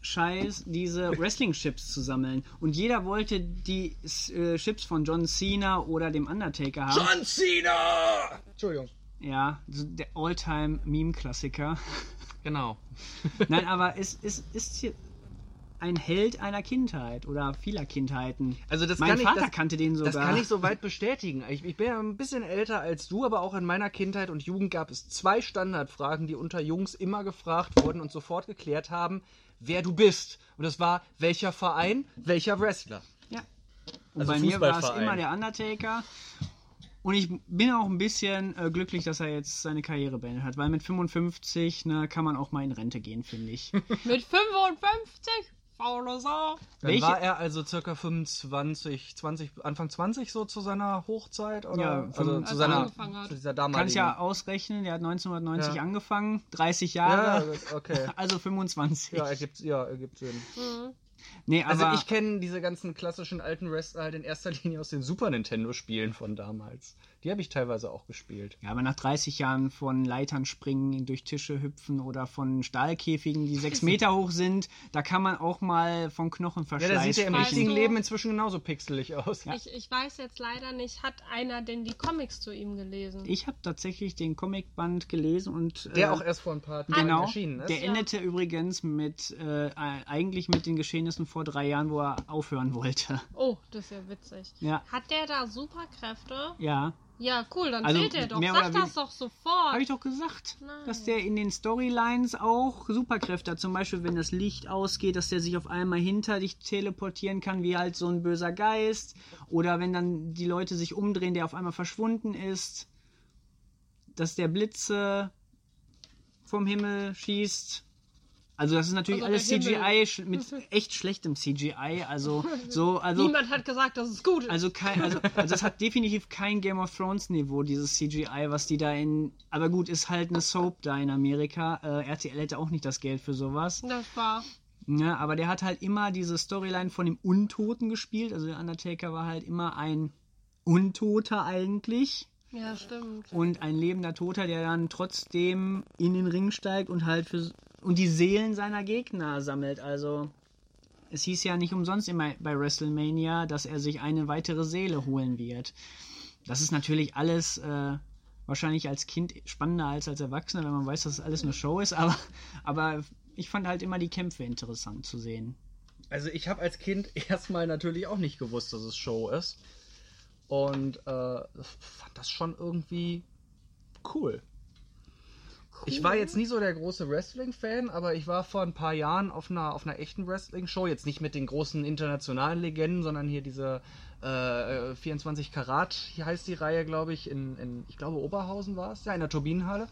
Scheiß, diese Wrestling-Chips zu sammeln. Und jeder wollte die äh, Chips von John Cena oder dem Undertaker haben. John Cena! Entschuldigung. Ja, so der All-Time-Meme-Klassiker. Genau. Nein, aber es, es ist hier ein Held einer Kindheit oder vieler Kindheiten. Also das mein kann ich- Vater das- kannte den sogar. Das kann ich soweit bestätigen. Ich, ich bin ja ein bisschen älter als du, aber auch in meiner Kindheit und Jugend gab es zwei Standardfragen, die unter Jungs immer gefragt wurden und sofort geklärt haben, wer du bist. Und das war, welcher Verein, welcher Wrestler. Ja. Und Also bei mir war es immer der Undertaker. Und ich bin auch ein bisschen äh, glücklich, dass er jetzt seine Karriere beendet hat, weil mit 55 ne, kann man auch mal in Rente gehen, finde ich. Mit 55 faule Sau. Dann Welche- war er also circa 25, 20, Anfang 20 so zu seiner Hochzeit? Oder? Ja, also fünf- zu seiner, er zu dieser damaligen. Kannst ja ausrechnen, der hat 1990 Ja. angefangen, 30 ja, Jahre, okay. also 25. Ja, ergibt, ja, ergibt Sinn. nee, Also ich kenne diese ganzen klassischen alten Wrestler halt in erster Linie aus den Super Nintendo-Spielen von damals. Die habe ich teilweise auch gespielt. Ja, aber nach 30 Jahren von Leitern springen, durch Tische hüpfen oder von Stahlkäfigen, die sechs Meter hoch sind, da kann man auch mal von Ja, Knochenverschleiß der sieht ja im Weißt richtigen du- Leben inzwischen genauso pixelig aus. Ich, ich weiß jetzt leider nicht, hat einer denn die Comics zu ihm gelesen? Ich habe tatsächlich den Comicband gelesen und Der äh, auch erst vor ein paar Tagen genau, erschienen ist. der Ja. endete übrigens mit äh, eigentlich mit den Geschehnissen vor drei Jahren, wo er aufhören wollte. Oh, das ist ja witzig. Ja. Hat der da Superkräfte? Ja, Ja, cool, dann Also, zählt er doch. Sag das doch sofort. habe ich doch gesagt, Nein. dass der in den Storylines auch Superkräfte hat. Zum Beispiel, wenn das Licht ausgeht, dass der sich auf einmal hinter dich teleportieren kann, wie halt so ein böser Geist. Oder wenn dann die Leute sich umdrehen, der auf einmal verschwunden ist. Dass der Blitze vom Himmel schießt. Also das ist natürlich Also alles CGI sch- mit echt schlechtem CGI. Also so, also Niemand hat gesagt, dass es gut ist. also kein, also, also das hat definitiv kein Game of Thrones Niveau, dieses CGI, was die da in. Aber gut, ist halt eine Soap da in Amerika. Äh, RTL hätte auch nicht das Geld für sowas. das war. Ja, aber der hat halt immer diese Storyline von dem Untoten gespielt. Also der Undertaker war halt immer ein Untoter eigentlich. Ja, stimmt. Und ein lebender Toter, der dann trotzdem in den Ring steigt und halt für und die Seelen seiner Gegner sammelt. Also es hieß ja nicht umsonst immer bei WrestleMania, dass er sich eine weitere Seele holen wird. Das ist natürlich alles äh, wahrscheinlich als Kind spannender als als Erwachsener, wenn man weiß, dass es alles eine Show ist. Aber, aber ich fand halt immer die Kämpfe interessant zu sehen. Also ich habe als Kind erstmal natürlich auch nicht gewusst, dass es Show ist. Und äh, fand das schon irgendwie cool. Ich war jetzt nie so der große Wrestling-Fan, aber ich war vor ein paar Jahren auf einer, auf einer echten Wrestling-Show. Jetzt nicht mit den großen internationalen Legenden, sondern hier diese äh, 24 Karat, hier heißt die Reihe, glaube ich, in, in, ich glaube, Oberhausen war es, ja, in der Turbinenhalle.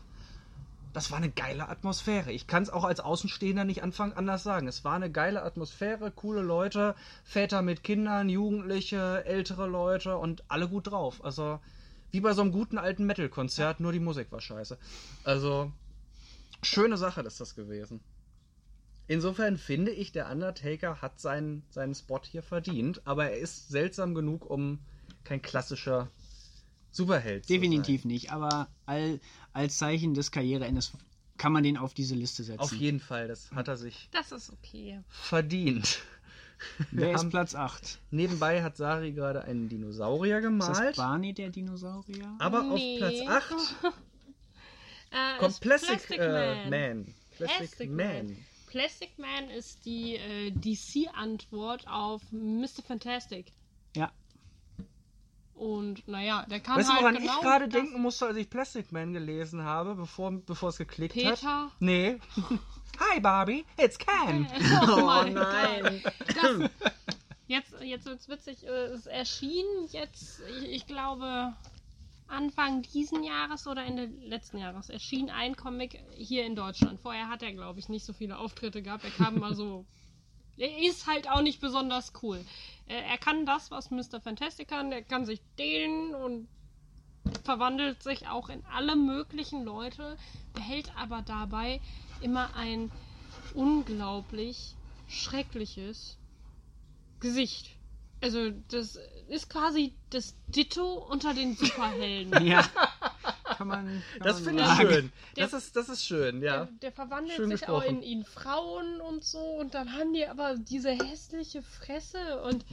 Das war eine geile Atmosphäre. Ich kann es auch als Außenstehender nicht anfangen anders sagen. Es war eine geile Atmosphäre, coole Leute, Väter mit Kindern, Jugendliche, ältere Leute und alle gut drauf. Also wie bei so einem guten alten Metal-Konzert, nur die Musik war scheiße. Also schöne Sache ist das gewesen. Insofern finde ich, der Undertaker hat seinen, seinen Spot hier verdient, aber er ist seltsam genug, um kein klassischer Superheld zu Definitiv nicht, aber all, als Zeichen des Karriereendes kann man den auf diese Liste setzen. sein. Auf jeden Fall, das hat er sich Das ist okay. verdient. Wer ist Platz 8? Nebenbei hat Sari gerade einen Dinosaurier Ist das gemalt. Barney der Dinosaurier? Aber Nee. auf Platz 8 Äh, kommt ist Plastic, äh, Man. Man. Plastic, Plastic Man. Man. Plastic Man ist die äh, DC-Antwort auf Mr. Fantastic. Ja. Und naja, der kann Weißt du, halt woran genau ich gerade denken musste, als ich Plastic Man gelesen habe, bevor, bevor es geklickt hat? Peter? Nee. Hi Barbie, it's Ken. Oh, mein nein. Gott. Das, jetzt jetzt wird's witzig. äh, Es erschien jetzt, ich, ich glaube, Anfang diesen Jahres oder Ende letzten Jahres erschien ein Comic hier in Deutschland. Vorher hat er, glaube ich, nicht so viele Auftritte gehabt. Er kam mal so. Er ist halt auch nicht besonders cool. Er kann das, was Mr. Fantastic kann. Er kann sich dehnen und verwandelt sich auch in alle möglichen Leute, behält aber dabei immer ein unglaublich schreckliches Gesicht. Also das ist quasi das Ditto unter den Superhelden. Ja. Kann man. Kann Das finde ich schön. Der- Das ist, das ist schön, ja. Der, der verwandelt Schön sich auch gesprochen. in, in Frauen und so und dann haben die aber diese hässliche Fresse und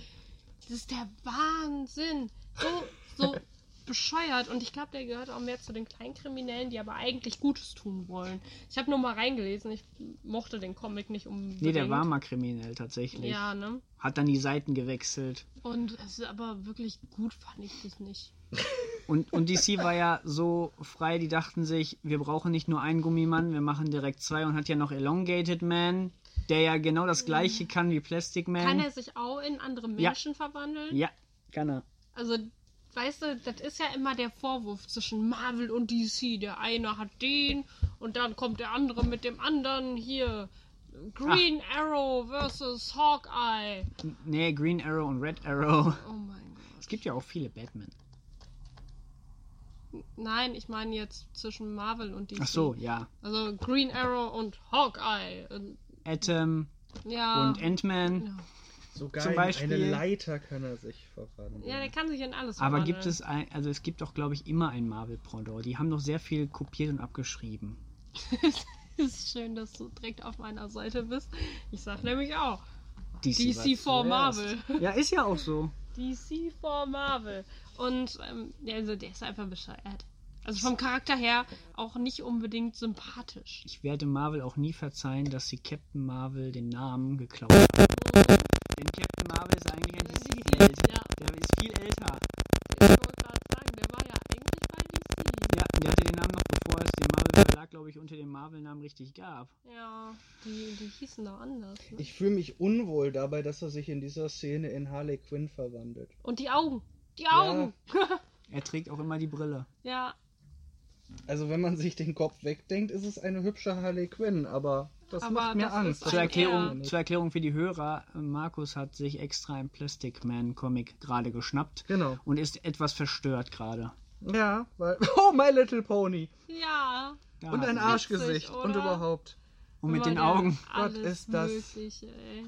das ist der Wahnsinn. So, so bescheuert und ich glaube, der gehört auch mehr zu den Kleinkriminellen, die aber eigentlich Gutes tun wollen. Ich habe nur mal reingelesen, ich mochte den Comic nicht unbedingt. Nee, der war mal kriminell tatsächlich. Ja, ne? Hat dann die Seiten gewechselt. Und es ist aber wirklich gut fand ich das nicht. Und, und DC war ja so frei, die dachten sich, wir brauchen nicht nur einen Gummimann, wir machen direkt zwei und hat ja noch Elongated Man, der ja genau das gleiche kann wie Plastic Man. Kann er sich auch in andere Menschen verwandeln? ja, kann er. Also, weißt du, das ist ja immer der Vorwurf zwischen Marvel und DC. Der eine hat den und dann kommt der andere mit dem anderen. Hier, Green Arrow versus Hawkeye. Nee, Green Arrow und Red Arrow. Oh mein Gott. Es gibt ja auch viele Batman. Nein, ich meine jetzt zwischen Marvel und DC. Ach so, ja. Also Green Arrow und Hawkeye. Atom ja. und Ant-Man. ja. Sogar Zum Beispiel- eine Leiter kann er sich verwandeln. ja, der kann sich in alles Aber verwandeln. gibt es ein, also es gibt doch, glaube ich, immer ein Marvel-Pendant. Die haben doch sehr viel kopiert und abgeschrieben. Es ist schön, dass du direkt auf meiner Seite bist. Ich sag nämlich auch. DC, DC for Marvel. Ja, ist ja auch so. DC for Marvel. Und ähm, also der ist einfach bescheuert. Also vom Charakter her auch nicht unbedingt sympathisch. Ich werde Marvel auch nie verzeihen, dass sie Captain Marvel den Namen geklaut haben. Denn Captain Marvel ist eigentlich ein DC-Held. Ja, Der ist viel älter. ich wollte gerade sagen, der war ja eigentlich bei DC. Ja, der hatte den Namen noch bevor es den Marvel Verlag, glaube ich, unter dem Marvel-Namen richtig gab. Ja, die, die hießen doch anders. Ne? Ich fühle mich unwohl dabei, dass er sich in dieser Szene in Harley Quinn verwandelt. Und die Augen. Die Augen. Er trägt auch immer die Brille. Ja, Also wenn man sich den Kopf wegdenkt, ist es eine hübsche Harley Quinn, aber das Aber macht mir das Angst. Zur Erklärung, zur Erklärung für die Hörer, Markus hat sich extra ein Plastic Man Comic gerade geschnappt Genau. und ist etwas verstört gerade. Ja, weil. Oh, My Little Pony. ja. Da Und ein Arschgesicht. Witzig, Und überhaupt. Und mit den Augen. Gott, ist das- Mögliche, ey.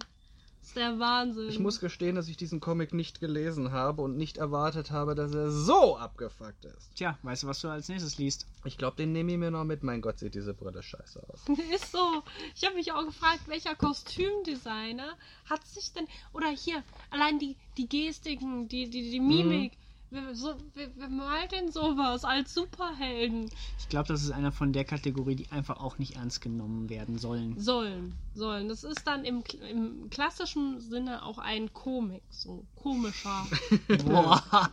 Ist der Wahnsinn. Ich muss gestehen, dass ich diesen Comic nicht gelesen habe und nicht erwartet habe, dass er so abgefuckt ist. Tja, weißt du, was du als nächstes liest? Ich glaube, den nehme ich mir noch mit. Mein Gott, sieht diese Brille scheiße aus. Ist so. Ich habe mich auch gefragt, welcher Kostümdesigner hat sich denn. Oder hier, allein die, die Gestiken, die, die, die Mimik. Wer, so, wer, wer malt denn sowas als Superhelden? Ich glaube, das ist einer von der Kategorie, die einfach auch nicht ernst genommen werden sollen. Sollen, sollen. Das ist dann im, im klassischen Sinne auch ein Komik, so komischer. Boah.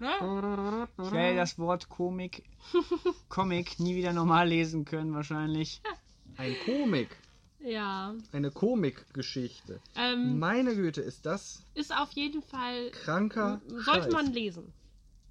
ne? Ich werde das Wort Komik, Comic nie wieder normal lesen können, wahrscheinlich. Ein Komik. Ja. Eine Komikgeschichte. Ähm, Meine Güte, ist das ist auf jeden Fall. kranker Sollte Scheiß. man lesen.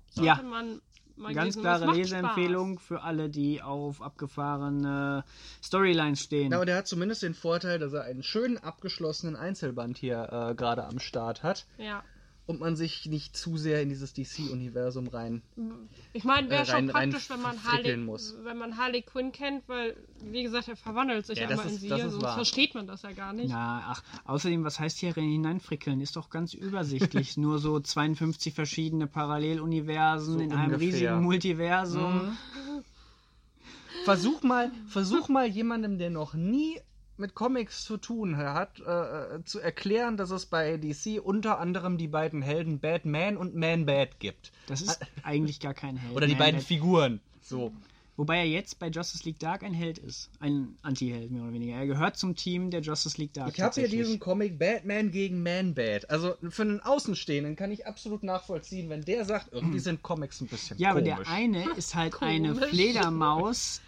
Sollte Ja. man mal Ganz lesen. klare Leseempfehlung für alle, die auf abgefahrene Storylines stehen. Ja, aber der hat zumindest den Vorteil, dass er einen schönen abgeschlossenen Einzelband hier äh, gerade am Start hat Spaß. Ja. Und man sich nicht zu sehr in dieses DC-Universum rein. Ich meine, wäre Äh, schon praktisch, wenn man, Harley, muss. wenn man Harley Quinn kennt, weil, wie gesagt, er verwandelt sich Ja, immer in sie, sonst wahr. versteht man das ja gar nicht. Na, ach, außerdem, was heißt hier hineinfrickeln? Ist doch ganz übersichtlich. Nur so 52 verschiedene Paralleluniversen So in einem ungefähr. riesigen Multiversum. Versuch mal, versuch mal jemandem, der noch nie mit Comics zu tun hat, äh, zu erklären, dass es bei DC unter anderem die beiden Helden Batman und Man-Bat gibt. Das ist eigentlich gar kein Held. Oder die beiden Figuren. So. Wobei er jetzt bei Justice League Dark ein Held ist. Ein Anti-Held, mehr oder weniger. Er gehört zum Team der Justice League Dark. Ich habe hier diesen Comic Batman gegen Man-Bat. Also für einen Außenstehenden kann ich absolut nachvollziehen, wenn der sagt, irgendwie sind Comics ein bisschen Ja, aber komisch. der eine ist halt eine Komisch. Fledermaus,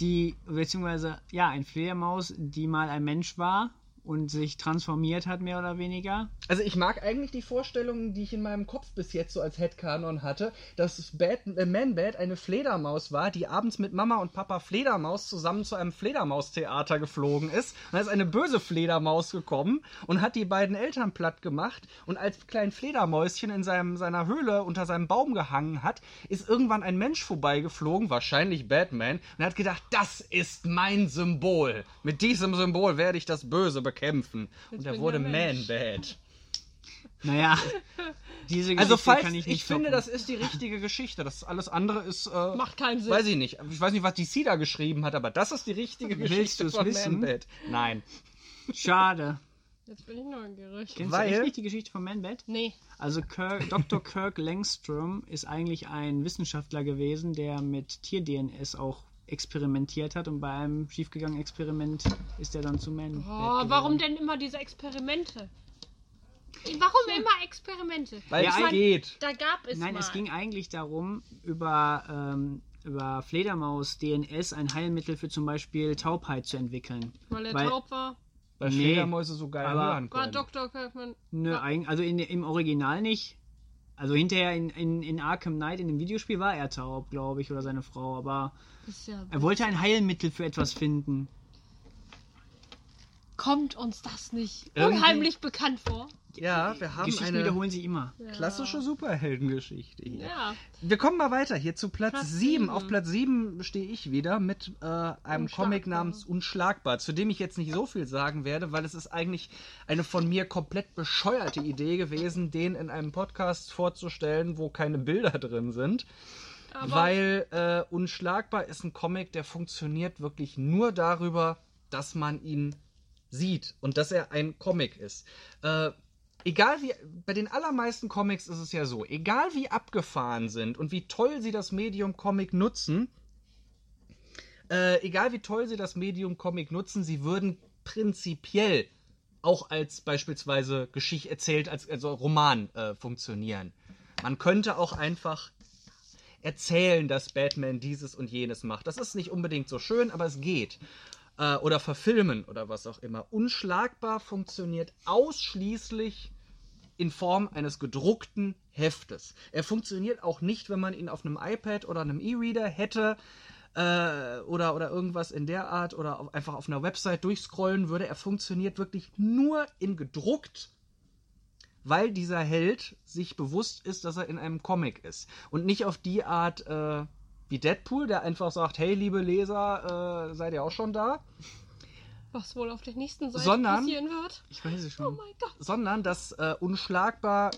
die, beziehungsweise, ja, ein Fledermaus, die mal ein Mensch war und sich transformiert hat, mehr oder weniger. Also ich mag eigentlich die Vorstellungen, die ich in meinem Kopf bis jetzt so als Headcanon hatte, dass Bat äh, Man-Bat eine Fledermaus war, die abends mit Mama und Papa Fledermaus zusammen zu einem Fledermaustheater geflogen ist. Da ist eine böse Fledermaus gekommen und hat die beiden Eltern platt gemacht und als klein Fledermäuschen in seinem, seiner Höhle unter seinem Baum gehangen hat, ist irgendwann ein Mensch vorbeigeflogen, wahrscheinlich Batman, und hat gedacht, das ist mein Symbol. Mit diesem Symbol werde ich das Böse bekämpfen. Und er wurde. Man-Bat. Naja, diese Geschichte Also falls kann ich, ich nicht finde, toppen. das ist die richtige Geschichte. Das alles andere ist äh, Macht keinen Sinn. Weiß ich nicht. Ich weiß nicht, was DC da geschrieben hat, aber das ist die richtige Willst Geschichte von wissen? Man-Bat. Nein. Schade. Jetzt bin ich neugierig. Kennst Weil- du echt nicht die Geschichte von Man-Bat? Nee. Also Kirk, Dr. Kirk Langstrom ist eigentlich ein Wissenschaftler gewesen, der mit Tier-DNS auch experimentiert hat und bei einem schiefgegangenen Experiment ist er dann zu Man. Oh, warum denn immer diese Experimente? Warum immer Experimente? Weil Ja, es Ich mein, geht. Da gab es Nein, mal. es ging eigentlich darum, über, ähm, über Fledermaus DNS ein Heilmittel für zum Beispiel Taubheit zu entwickeln. weil er weil- taub war. Weil Nee, Fledermäuse so geil aber- hören War. Dr. Kirkman. Nö, also in, im Original nicht. Also hinterher in, in, in Arkham Knight, in dem Videospiel, war er taub, glaube ich, oder seine Frau, aber ja er wollte ein Heilmittel für etwas finden. Kommt uns das nicht Irgendwie- unheimlich bekannt vor? Ja, wir haben Geschichten eine wiederholen sich immer. klassische Superheldengeschichte hier. Ja. Wir kommen mal weiter hier zu Platz, Platz 7. sieben. Auf Platz 7 stehe ich wieder mit äh, einem. Comic namens Unschlagbar, zu dem ich jetzt nicht so viel sagen werde, weil es ist eigentlich eine von mir komplett bescheuerte Idee gewesen, den in einem Podcast vorzustellen, wo keine Bilder drin sind. Aber weil äh, Unschlagbar ist ein Comic, der funktioniert wirklich nur darüber, dass man ihn sieht und dass er ein Comic ist. Äh, egal wie, bei den allermeisten Comics ist es ja so, egal wie abgefahren sind und wie toll sie das Medium Comic nutzen, äh, egal wie toll sie das Medium Comic nutzen, sie würden prinzipiell auch als beispielsweise Geschichte erzählt, als also Roman äh, funktionieren. Man könnte auch einfach erzählen, dass Batman dieses und jenes macht. Das ist nicht unbedingt so schön, aber es geht. Äh, oder verfilmen oder was auch immer. Unschlagbar funktioniert ausschließlich in Form eines gedruckten Heftes. Er funktioniert auch nicht, wenn man ihn auf einem iPad oder einem E-Reader hätte äh, oder, oder irgendwas in der Art oder auf, einfach auf einer Website durchscrollen würde. Er funktioniert wirklich nur in gedruckt weil dieser Held sich bewusst ist, dass er in einem Comic ist. Und nicht auf die Art äh, wie Deadpool, der einfach sagt, hey, liebe Leser, äh, seid ihr auch schon da? Was wohl auf der nächsten Seite Sondern- passieren wird? Ich weiß es Oh schon. mein Gott. Sondern dass äh, unschlagbar,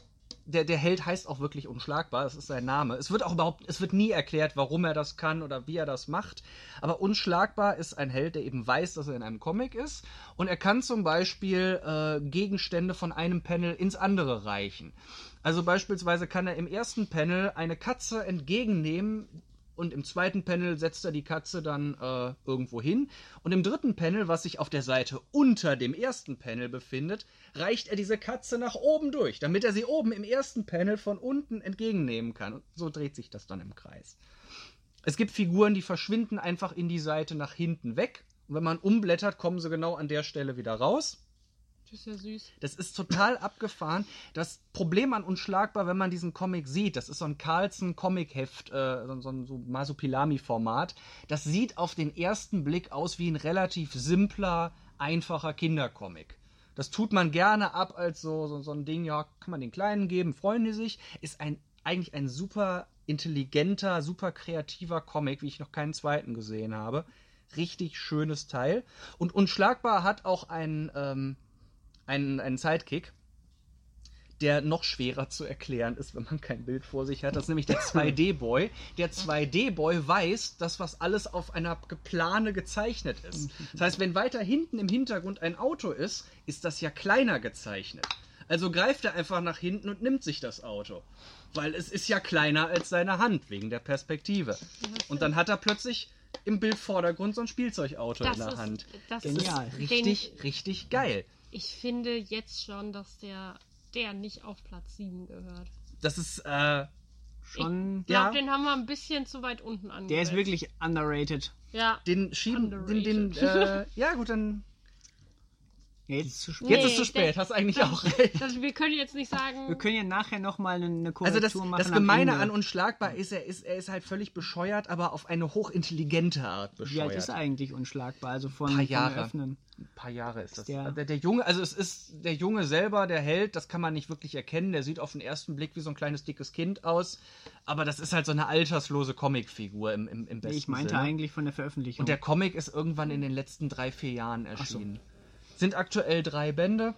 der, der Held heißt auch wirklich unschlagbar, das ist sein Name. Es wird auch überhaupt, es wird nie erklärt, warum er das kann oder wie er das macht. Aber unschlagbar ist ein Held, der eben weiß, dass er in einem Comic ist. Und er kann zum Beispiel äh, Gegenstände von einem Panel ins andere reichen. Also beispielsweise kann er im ersten Panel eine Katze entgegennehmen, und im zweiten Panel setzt er die Katze dann äh, irgendwo hin. Und im dritten Panel, was sich auf der Seite unter dem ersten Panel befindet, reicht er diese Katze nach oben durch, damit er sie oben im ersten Panel von unten entgegennehmen kann. Und so dreht sich das dann im Kreis. Es gibt Figuren, die verschwinden einfach in die Seite nach hinten weg. Und wenn man umblättert, kommen sie genau an der Stelle wieder raus. Das ist ja süß. Das ist total abgefahren. Das Problem an Unschlagbar, wenn man diesen Comic sieht, das ist so ein Carlson Comic-Heft, äh, so, so ein so Masupilami-Format. Das sieht auf den ersten Blick aus wie ein relativ simpler, einfacher Kindercomic. Das tut man gerne ab als so, so, so ein Ding, ja, kann man den Kleinen geben, freuen die sich. Ist ein, eigentlich ein super intelligenter, super kreativer Comic, wie ich noch keinen zweiten gesehen habe. Richtig schönes Teil. Und Unschlagbar hat auch einen, ähm, einen, einen Sidekick, der noch schwerer zu erklären ist, wenn man kein Bild vor sich hat. Das ist nämlich der 2D-Boy. Der 2D-Boy weiß, dass was alles auf einer Plane gezeichnet ist. Das heißt, wenn weiter hinten im Hintergrund ein Auto ist, ist das ja kleiner gezeichnet. Also greift er einfach nach hinten und nimmt sich das Auto. Weil es ist ja kleiner als seine Hand, wegen der Perspektive. Und dann hat er plötzlich im Bildvordergrund so ein Spielzeugauto Das in der ist, Hand. das Genial. ist Richtig, richtig geil. Den, ich finde jetzt schon, dass der, der nicht auf Platz 7 gehört. Das ist, äh, Schon. Ich glaube, Ja. den haben wir ein bisschen zu weit unten angesetzt. Der ist wirklich underrated. Ja. den schieben, den, den, Underrated. äh, ja gut, dann, Jetzt zu spät. jetzt Nee, ist zu spät, der- hast eigentlich auch recht. Das, wir können jetzt nicht sagen. Wir können ja nachher nochmal eine, eine Korrektur Also das, machen. das Gemeine an Unschlagbar ist, er ist, er ist halt völlig bescheuert, aber auf eine hochintelligente Art Wie alt bescheuert. ist er eigentlich unschlagbar? Also von, Paar von Jahre. Eröffnen. Ein paar Jahre ist das. der- Der, der Junge, also es ist der Junge selber, der Held, das kann man nicht wirklich erkennen. Der sieht auf den ersten Blick wie so ein kleines dickes Kind aus, aber das ist halt so eine alterslose Comicfigur im, im, im besten ich meinte Sinne. eigentlich von der Veröffentlichung. Und der Comic ist irgendwann in den letzten drei, vier Jahren erschienen. Sind aktuell drei Bände.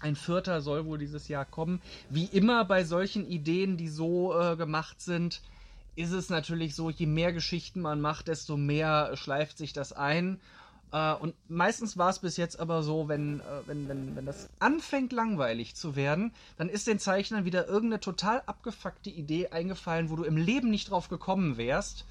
Ein vierter soll wohl dieses Jahr kommen. Wie immer bei solchen Ideen, die so äh, gemacht sind, ist es natürlich so, je mehr Geschichten man macht, desto mehr schleift sich das ein. Äh, und meistens war es bis jetzt aber so, wenn, äh, wenn, wenn, wenn das anfängt langweilig zu werden, dann ist den Zeichnern wieder irgendeine total abgefuckte Idee eingefallen, wo du im Leben nicht drauf gekommen wärst.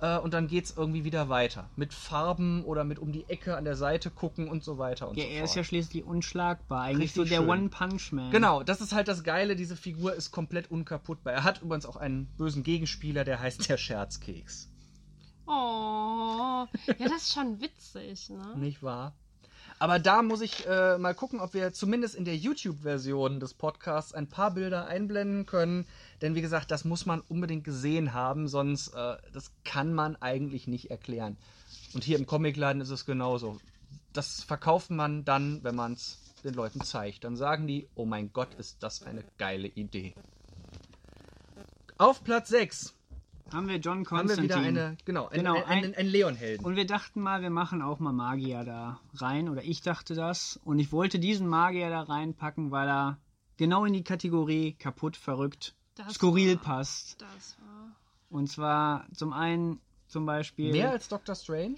Äh, und dann geht's irgendwie wieder weiter. Mit Farben oder mit um die Ecke an der Seite gucken und so weiter und ja, so er fort. ist ja schließlich unschlagbar. Eigentlich Richtig so der. One-Punch-Man. Genau, das ist halt das Geile, diese Figur ist komplett unkaputtbar. Er hat übrigens auch einen bösen Gegenspieler, der heißt der Scherzkeks. Oh. Ja, das ist schon witzig, ne? Nicht wahr? Aber da muss ich äh, mal gucken, ob wir zumindest in der YouTube-Version des Podcasts ein paar Bilder einblenden können. Denn wie gesagt, das muss man unbedingt gesehen haben, sonst äh, das kann man eigentlich nicht erklären. Und hier im Comicladen ist es genauso. das verkauft man dann, wenn man es den Leuten zeigt. Dann sagen die, oh mein Gott, ist das eine geile Idee. Auf Platz 6 Haben wir John haben wir Constantine. wieder eine, genau, ein, Genau, ein, ein, ein- ein Leon-Helden. Und wir dachten mal, wir machen auch mal Magier da rein. Oder ich dachte das. Und ich wollte diesen Magier da reinpacken, weil er genau in die Kategorie kaputt, verrückt, Das skurril war- passt. Das war. Und zwar zum einen zum Beispiel. Mehr als Doctor Strange?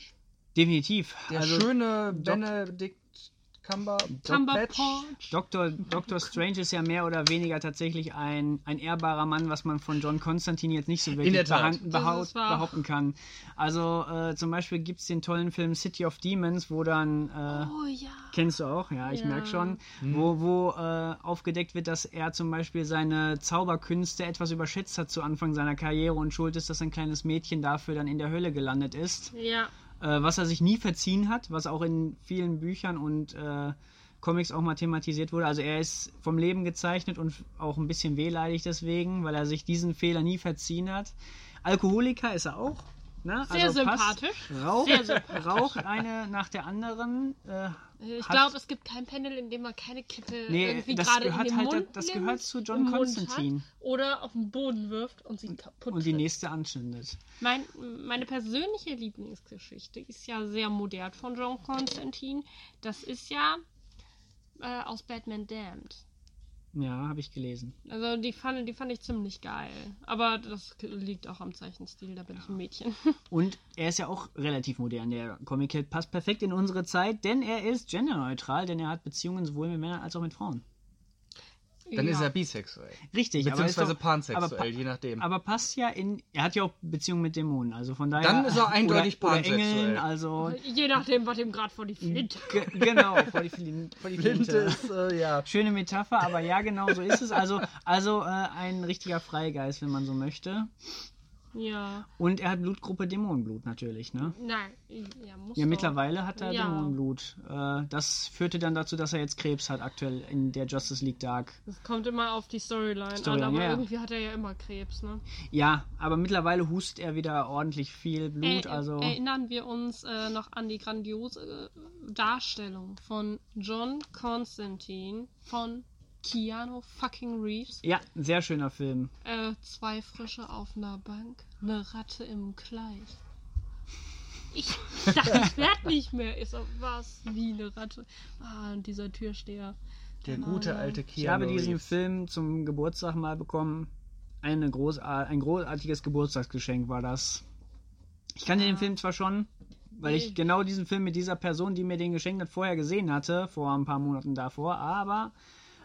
definitiv. Der also schöne Benedict Cumber Cumberbatch. Dr. Dr. Strange ist ja mehr oder weniger tatsächlich ein, ein ehrbarer Mann, was man von John Constantine jetzt nicht so wirklich der Tat. behan- behau- Das ist wahr. behaupten kann. Also äh, zum Beispiel gibt es den tollen Film City of Demons, wo dann äh, Oh ja. Kennst du auch, ja, ich Ja. merke schon. Hm. Wo, wo äh, aufgedeckt wird, dass er zum Beispiel seine Zauberkünste etwas überschätzt hat zu Anfang seiner Karriere und schuld ist, dass ein kleines Mädchen dafür dann in der Hölle gelandet ist. Ja. Äh, was er sich nie verziehen hat, was auch in vielen Büchern und äh, Comics auch mal thematisiert wurde. Also er ist vom Leben gezeichnet und auch ein bisschen wehleidig deswegen, weil er sich diesen Fehler nie verziehen hat. Alkoholiker ist er auch. Ne? Sehr also sympathisch. Raucht, Sehr sympathisch. raucht eine nach der anderen. Äh, Ich glaube, es gibt kein Panel, in dem man keine Kippe Nee, irgendwie das gerade in gehört den halt- Mund das nimmt, gehört zu John im Mund Constantine. Hat, oder auf den Boden wirft und sie kaputt und die tritt. nächste anzündet. Mein, meine persönliche Lieblingsgeschichte ist ja sehr modern von John Constantine. Das ist ja äh, aus Batman Damned. Ja, habe ich gelesen. Also die fand, die fand ich ziemlich geil. Aber das liegt auch am Zeichenstil, da bin ich ein Mädchen. Und er ist ja auch relativ modern. Der Comic passt perfekt in unsere Zeit, denn er ist genderneutral, denn er hat Beziehungen sowohl mit Männern als auch mit Frauen. Dann ja. ist er bisexuell. Richtig, aber Beziehungsweise doch- pansexuell, aber pa- je nachdem. Aber passt ja in. Er hat ja auch Beziehungen mit Dämonen, also von daher. Dann ist er eindeutig oder, oder pansexuell. Engeln, also. Je nachdem, was ihm gerade vor die Flinte Ge genau, vor die, Flin vor die Flinte. Flinte ist, äh, ja. Schöne Metapher, aber ja, genau so ist es. Also, also äh, ein richtiger Freigeist, wenn man so möchte. Ja. Und er hat Blutgruppe Dämonenblut natürlich, ne? Nein, ja, muss Ja, mittlerweile hat er Ja. Dämonenblut. Äh, das führte dann dazu, dass er jetzt Krebs hat, aktuell in der Justice League Dark. Das kommt immer auf die Storyline, Storyline, an, aber ja, irgendwie hat er ja immer Krebs, ne? Ja, aber mittlerweile hustet er wieder ordentlich viel Blut, Ey, also. Erinnern wir uns äh, noch an die grandiose äh, Darstellung von John Constantine von Keanu fucking Reeves. Ja, sehr schöner Film. Äh, zwei Frische auf einer Bank, eine Ratte im Kleid. Ich dachte, ich werd nicht mehr. Ist auch was wie eine Ratte. Ah, und dieser Türsteher. Der Genau, gute alte Ich Keanu habe diesen Reeves. Film zum Geburtstag mal bekommen. Eine groß, ein großartiges Geburtstagsgeschenk war das. Ich kannte den Film zwar schon, weil ich genau diesen Film mit dieser Person, die mir den geschenkt hat, vorher gesehen hatte, vor ein paar Monaten davor, aber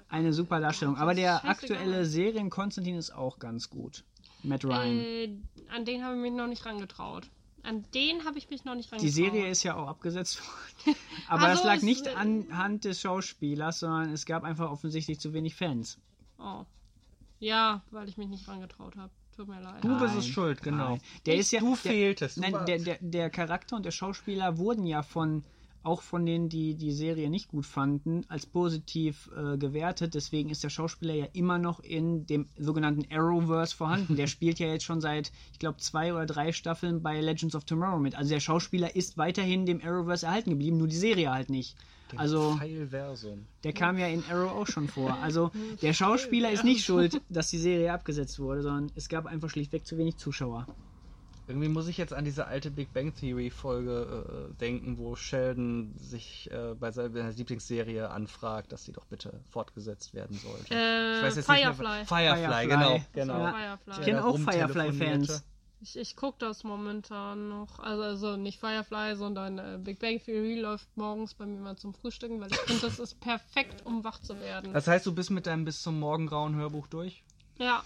eine super Darstellung. Aber der aktuelle Serien Konstantin ist auch ganz gut. Matt Ryan. Äh, an den habe ich mich noch nicht rangetraut. An den habe ich mich noch nicht rangetraut. Die Serie ist ja auch abgesetzt worden. Aber Also das lag nicht anhand des Schauspielers, sondern es gab einfach offensichtlich zu wenig Fans. Oh. Ja, weil ich mich nicht rangetraut habe. Tut mir leid. Du bist es schuld, genau. Nein. Der ist ja, du der, fehltest. Nein, der, der, der Charakter und der Schauspieler wurden ja von auch von denen, die die Serie nicht gut fanden, als positiv äh, gewertet. Deswegen ist der Schauspieler ja immer noch in dem sogenannten Arrowverse vorhanden. Der spielt ja jetzt schon seit, ich glaube, zwei oder drei Staffeln bei Legends of Tomorrow mit. Also der Schauspieler ist weiterhin dem Arrowverse erhalten geblieben, nur die Serie halt nicht. Also Pfeilversum. der kam ja in Arrow auch schon vor. Also der Schauspieler ist nicht schuld, dass die Serie abgesetzt wurde, sondern es gab einfach schlichtweg zu wenig Zuschauer. Irgendwie muss ich jetzt an diese alte Big Bang Theory Folge äh, denken, wo Sheldon sich äh, bei seiner Lieblingsserie anfragt, dass sie doch bitte fortgesetzt werden sollte. Äh, nicht Firefly. mehr- Firefly, Firefly. genau. genau. Ja. Firefly. Ich kenne auch. Firefly-Fans. Ich, ich gucke das momentan noch. Also, also nicht Firefly, sondern äh, Big Bang Theory läuft morgens bei mir mal zum Frühstücken, weil ich finde, das ist perfekt, um wach zu werden. Das heißt, du bist mit deinem bis zum Morgengrauen Hörbuch durch? Ja,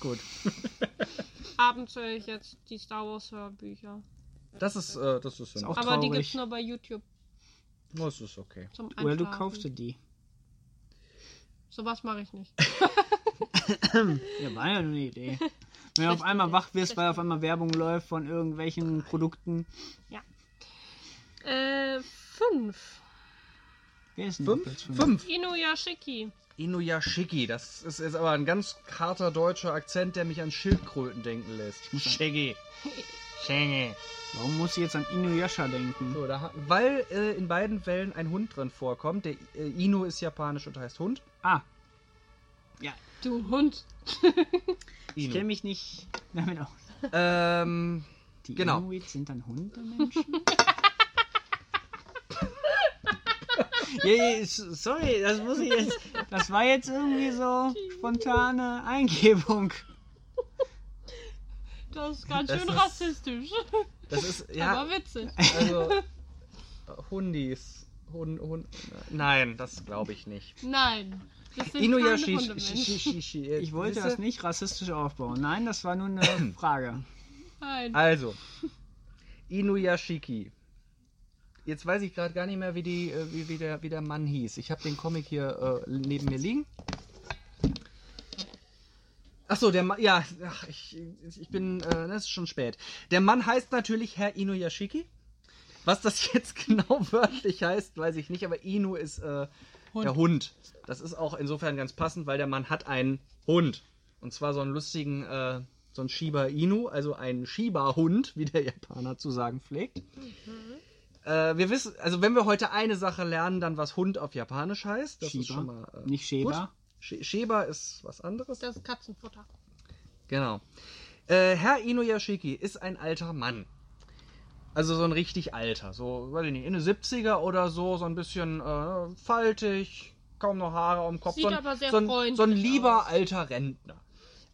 Gut. abends höre ich jetzt die Star Wars Hörbücher. Das ist, äh, das ist, in auch Aber die traurig. gibt's nur bei YouTube Das ist okay. zum Oder du Einschlafen. kaufst die. Sowas mache ich nicht. Ja, war ja nur eine Idee. Wenn du auf einmal wach wirst, weil auf einmal Werbung läuft von irgendwelchen Produkten. Äh, fünf. Wer ist denn Fünf? Platz fünf? Fünf. Inuyashiki. Inuyashiki, das ist jetzt aber ein ganz harter deutscher Akzent, der mich an Schildkröten denken lässt. Shiggy. Schenge. Warum muss ich jetzt an Inuyasha denken? So, da, weil äh, in beiden Fällen ein Hund drin vorkommt. Der äh, Inu ist japanisch und heißt Hund. Ah. Ja, Du Hund. ich kenne mich nicht damit aus. Ähm, Die Genau. Inuit sind dann Hundemenschen? ja, ja, s- sorry, das muss ich jetzt. Das war jetzt irgendwie so spontane Eingebung. Das ist ganz Das schön ist- rassistisch. das ist, ja, Aber witzig. also, Hundis. Hund, Hund, nein, das glaube ich nicht. Nein. Hundemenschen. Ich wollte das nicht rassistisch aufbauen. Nein, das war nur eine Frage. Nein. Also, Inuyashiki. Jetzt weiß ich gerade gar nicht mehr, wie, die, äh, wie, wie, der, wie der Mann hieß. Ich habe den Comic hier äh, neben mir liegen. Achso, der Mann, ja, ach, ich, ich bin, äh, das ist schon spät. Der Mann heißt natürlich Herr Inuyashiki. Was das jetzt genau wörtlich heißt, weiß ich nicht, aber Inu ist äh, der Hund. Das ist auch insofern ganz passend, weil der Mann hat einen Hund. Und zwar so einen lustigen, äh, so einen Shiba Inu, also einen Shiba-Hund, wie der Japaner zu sagen pflegt. Äh, wir wissen, also wenn wir heute eine Sache lernen, dann was Hund auf Japanisch heißt. Das ist Shiba, schon mal. Äh, nicht Sheba. gut. Sh- Sheba ist was anderes. Das ist Katzenfutter. Genau. Äh, Herr Inuyashiki ist ein alter Mann. Also so ein richtig alter. So, weiß ich nicht, in den 70er oder so, so ein bisschen äh, faltig, kaum noch Haare am Kopf. Sieht so ein, aber sehr so ein, freundlich so ein lieber aus. alter Rentner.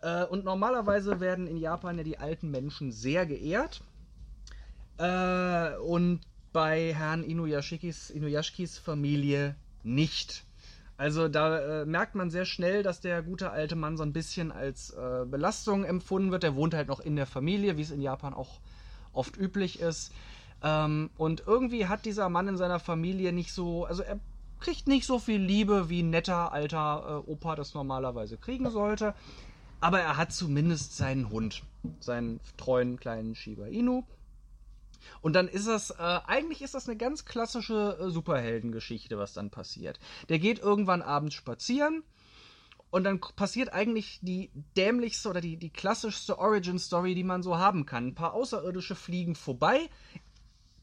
Äh, und normalerweise werden in Japan ja die alten Menschen sehr geehrt. Äh, und bei Herrn Inuyashikis, Inuyashikis Familie nicht. Also da äh, merkt man sehr schnell, dass der gute alte Mann so ein bisschen als äh, Belastung empfunden wird. Der wohnt halt noch in der Familie, wie es in Japan auch oft üblich ist. Ähm, und irgendwie hat dieser Mann in seiner Familie nicht so, also er kriegt nicht so viel Liebe, wie ein netter alter äh, Opa das normalerweise kriegen sollte. Aber er hat zumindest seinen Hund, seinen treuen kleinen Shiba Inu. Und dann ist das, äh, eigentlich ist das eine ganz klassische äh, Superheldengeschichte, was dann passiert. Der geht irgendwann abends spazieren und dann passiert eigentlich die dämlichste oder die, die klassischste Origin-Story, die man so haben kann. Ein paar Außerirdische fliegen vorbei,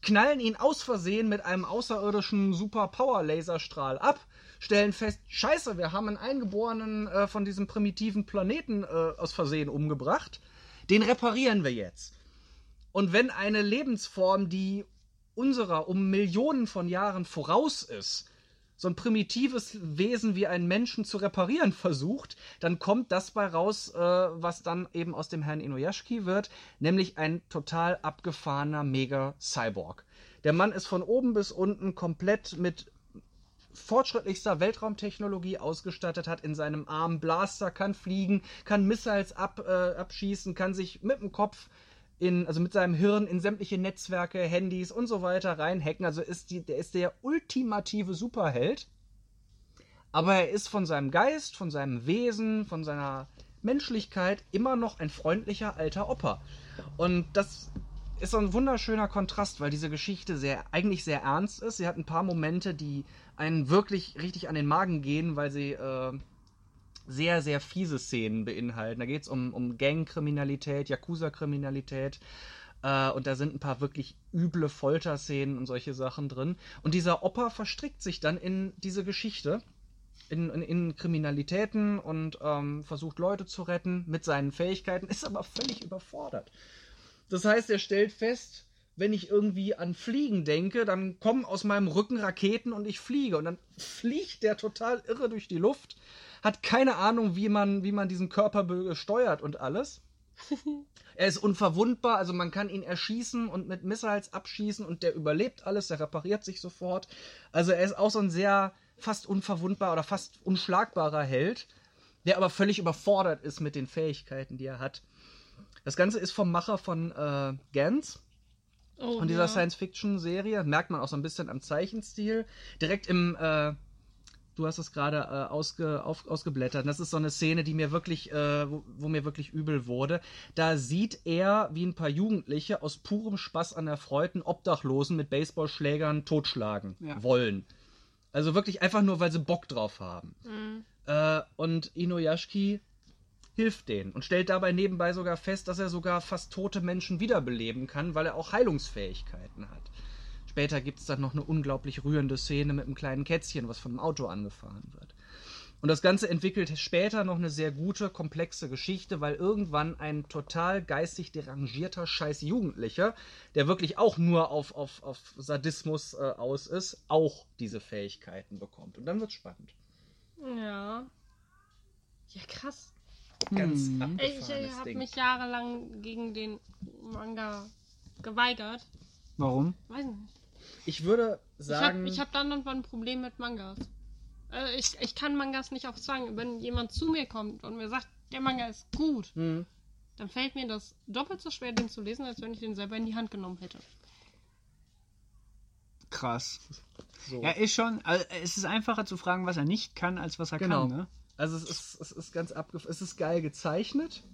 knallen ihn aus Versehen mit einem außerirdischen Super-Power-Laserstrahl ab, stellen fest, scheiße, wir haben einen Eingeborenen äh, von diesem primitiven Planeten äh, aus Versehen umgebracht. Den reparieren wir jetzt. Und wenn eine Lebensform, die unserer um Millionen von Jahren voraus ist, so ein primitives Wesen wie einen Menschen zu reparieren versucht, dann kommt das bei raus, äh, was dann eben aus dem Herrn Inuyashiki wird, nämlich ein total abgefahrener Mega-Cyborg. Der Mann ist von oben bis unten komplett mit fortschrittlichster Weltraumtechnologie ausgestattet, hat in seinem Arm Blaster, kann fliegen, kann Missiles ab, äh, abschießen, kann sich mit dem Kopf in, also mit seinem Hirn in sämtliche Netzwerke, Handys und so weiter reinhacken. Also ist die, der ist der ultimative Superheld. Aber er ist von seinem Geist, von seinem Wesen, von seiner Menschlichkeit immer noch ein freundlicher alter Opa. Und das ist so ein wunderschöner Kontrast, weil diese Geschichte sehr, eigentlich sehr ernst ist. Sie hat ein paar Momente, die einen wirklich richtig an den Magen gehen, weil sie äh, sehr, sehr fiese Szenen beinhalten. Da geht es um, um Gangkriminalität, Yakuza-Kriminalität. Äh, und da sind ein paar wirklich üble Folterszenen und solche Sachen drin. Und dieser Opa verstrickt sich dann in diese Geschichte. In, in, in Kriminalitäten und ähm, versucht Leute zu retten mit seinen Fähigkeiten, ist aber völlig überfordert. Das heißt, er stellt fest, wenn ich irgendwie an Fliegen denke, dann kommen aus meinem Rücken Raketen und ich fliege. Und dann fliegt der total irre durch die Luft, hat keine Ahnung, wie man, wie man diesen Körper steuert und alles. Er ist unverwundbar, also man kann ihn erschießen und mit Missiles abschießen und der überlebt alles, der repariert sich sofort. Also er ist auch so ein sehr fast unverwundbar oder fast unschlagbarer Held, der aber völlig überfordert ist mit den Fähigkeiten, die er hat. Das Ganze ist vom Macher von äh, Gantz, Oh, von dieser ja. Science-Fiction-Serie. Merkt man auch so ein bisschen am Zeichenstil. Direkt im, äh, du hast es gerade äh, ausge, auf, ausgeblättert. Das ist so eine Szene, die mir wirklich, äh, wo, wo mir wirklich übel wurde. Da sieht er, wie ein paar Jugendliche aus purem Spaß an einen Obdachlosen mit Baseballschlägern totschlagen Ja. wollen. Also wirklich einfach nur, weil sie Bock drauf haben. Mhm. Äh, und Inuyashiki hilft denen und stellt dabei nebenbei sogar fest, dass er sogar fast tote Menschen wiederbeleben kann, weil er auch Heilungsfähigkeiten hat. Später gibt es dann noch eine unglaublich rührende Szene mit einem kleinen Kätzchen, was von einem Auto angefahren wird. Und das Ganze entwickelt später noch eine sehr gute, komplexe Geschichte, weil irgendwann ein total geistig derangierter scheiß Jugendlicher, der wirklich auch nur auf, auf, auf Sadismus äh, aus ist, auch diese Fähigkeiten bekommt. Und dann wird's spannend. Ja. Ja, krass. Ganz Hm. Ich, abgefahrenes habe Ding. mich jahrelang gegen den Manga geweigert. Warum? Weiß nicht. Ich würde Ich habe sagen, ich hab dann und wann ein Problem mit Mangas. Äh, ich, ich kann Mangas nicht auf Zwang. Wenn jemand zu mir kommt und mir sagt, der Manga ist gut, Hm. dann fällt mir das doppelt so schwer, den zu lesen, als wenn ich den selber in die Hand genommen hätte. Krass. so. Ja, ist schon. Also, es ist einfacher zu fragen, was er nicht kann, als was er Genau. kann, ne? Also es ist, es ist ganz abgef es ist geil gezeichnet.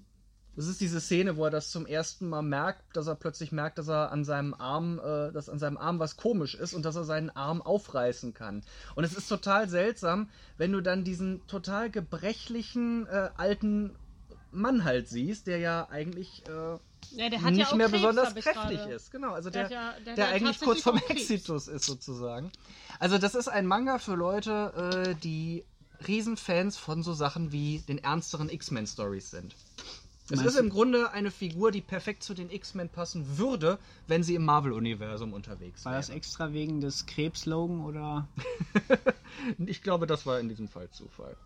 Es ist diese Szene, wo er das zum ersten Mal merkt, dass er plötzlich merkt, dass er an seinem Arm, äh, dass an seinem Arm was komisch ist und dass er seinen Arm aufreißen kann. Und es ist total seltsam, wenn du dann diesen total gebrechlichen äh, alten Mann halt siehst, der ja eigentlich äh, Ja, nicht ja mehr Krebs, besonders kräftig gerade. ist. Genau, also Der der, ja- der der, eigentlich kurz vorm. Exitus ist sozusagen. Also das ist ein Manga für Leute, äh, die Riesenfans von so Sachen wie den ernsteren X-Men-Stories sind. Es ist im Grunde eine Figur, die perfekt zu den X-Men passen würde, wenn sie im Marvel-Universum unterwegs War wäre. das extra wegen des Krebslogan oder? Ich glaube, das war in diesem Fall Zufall.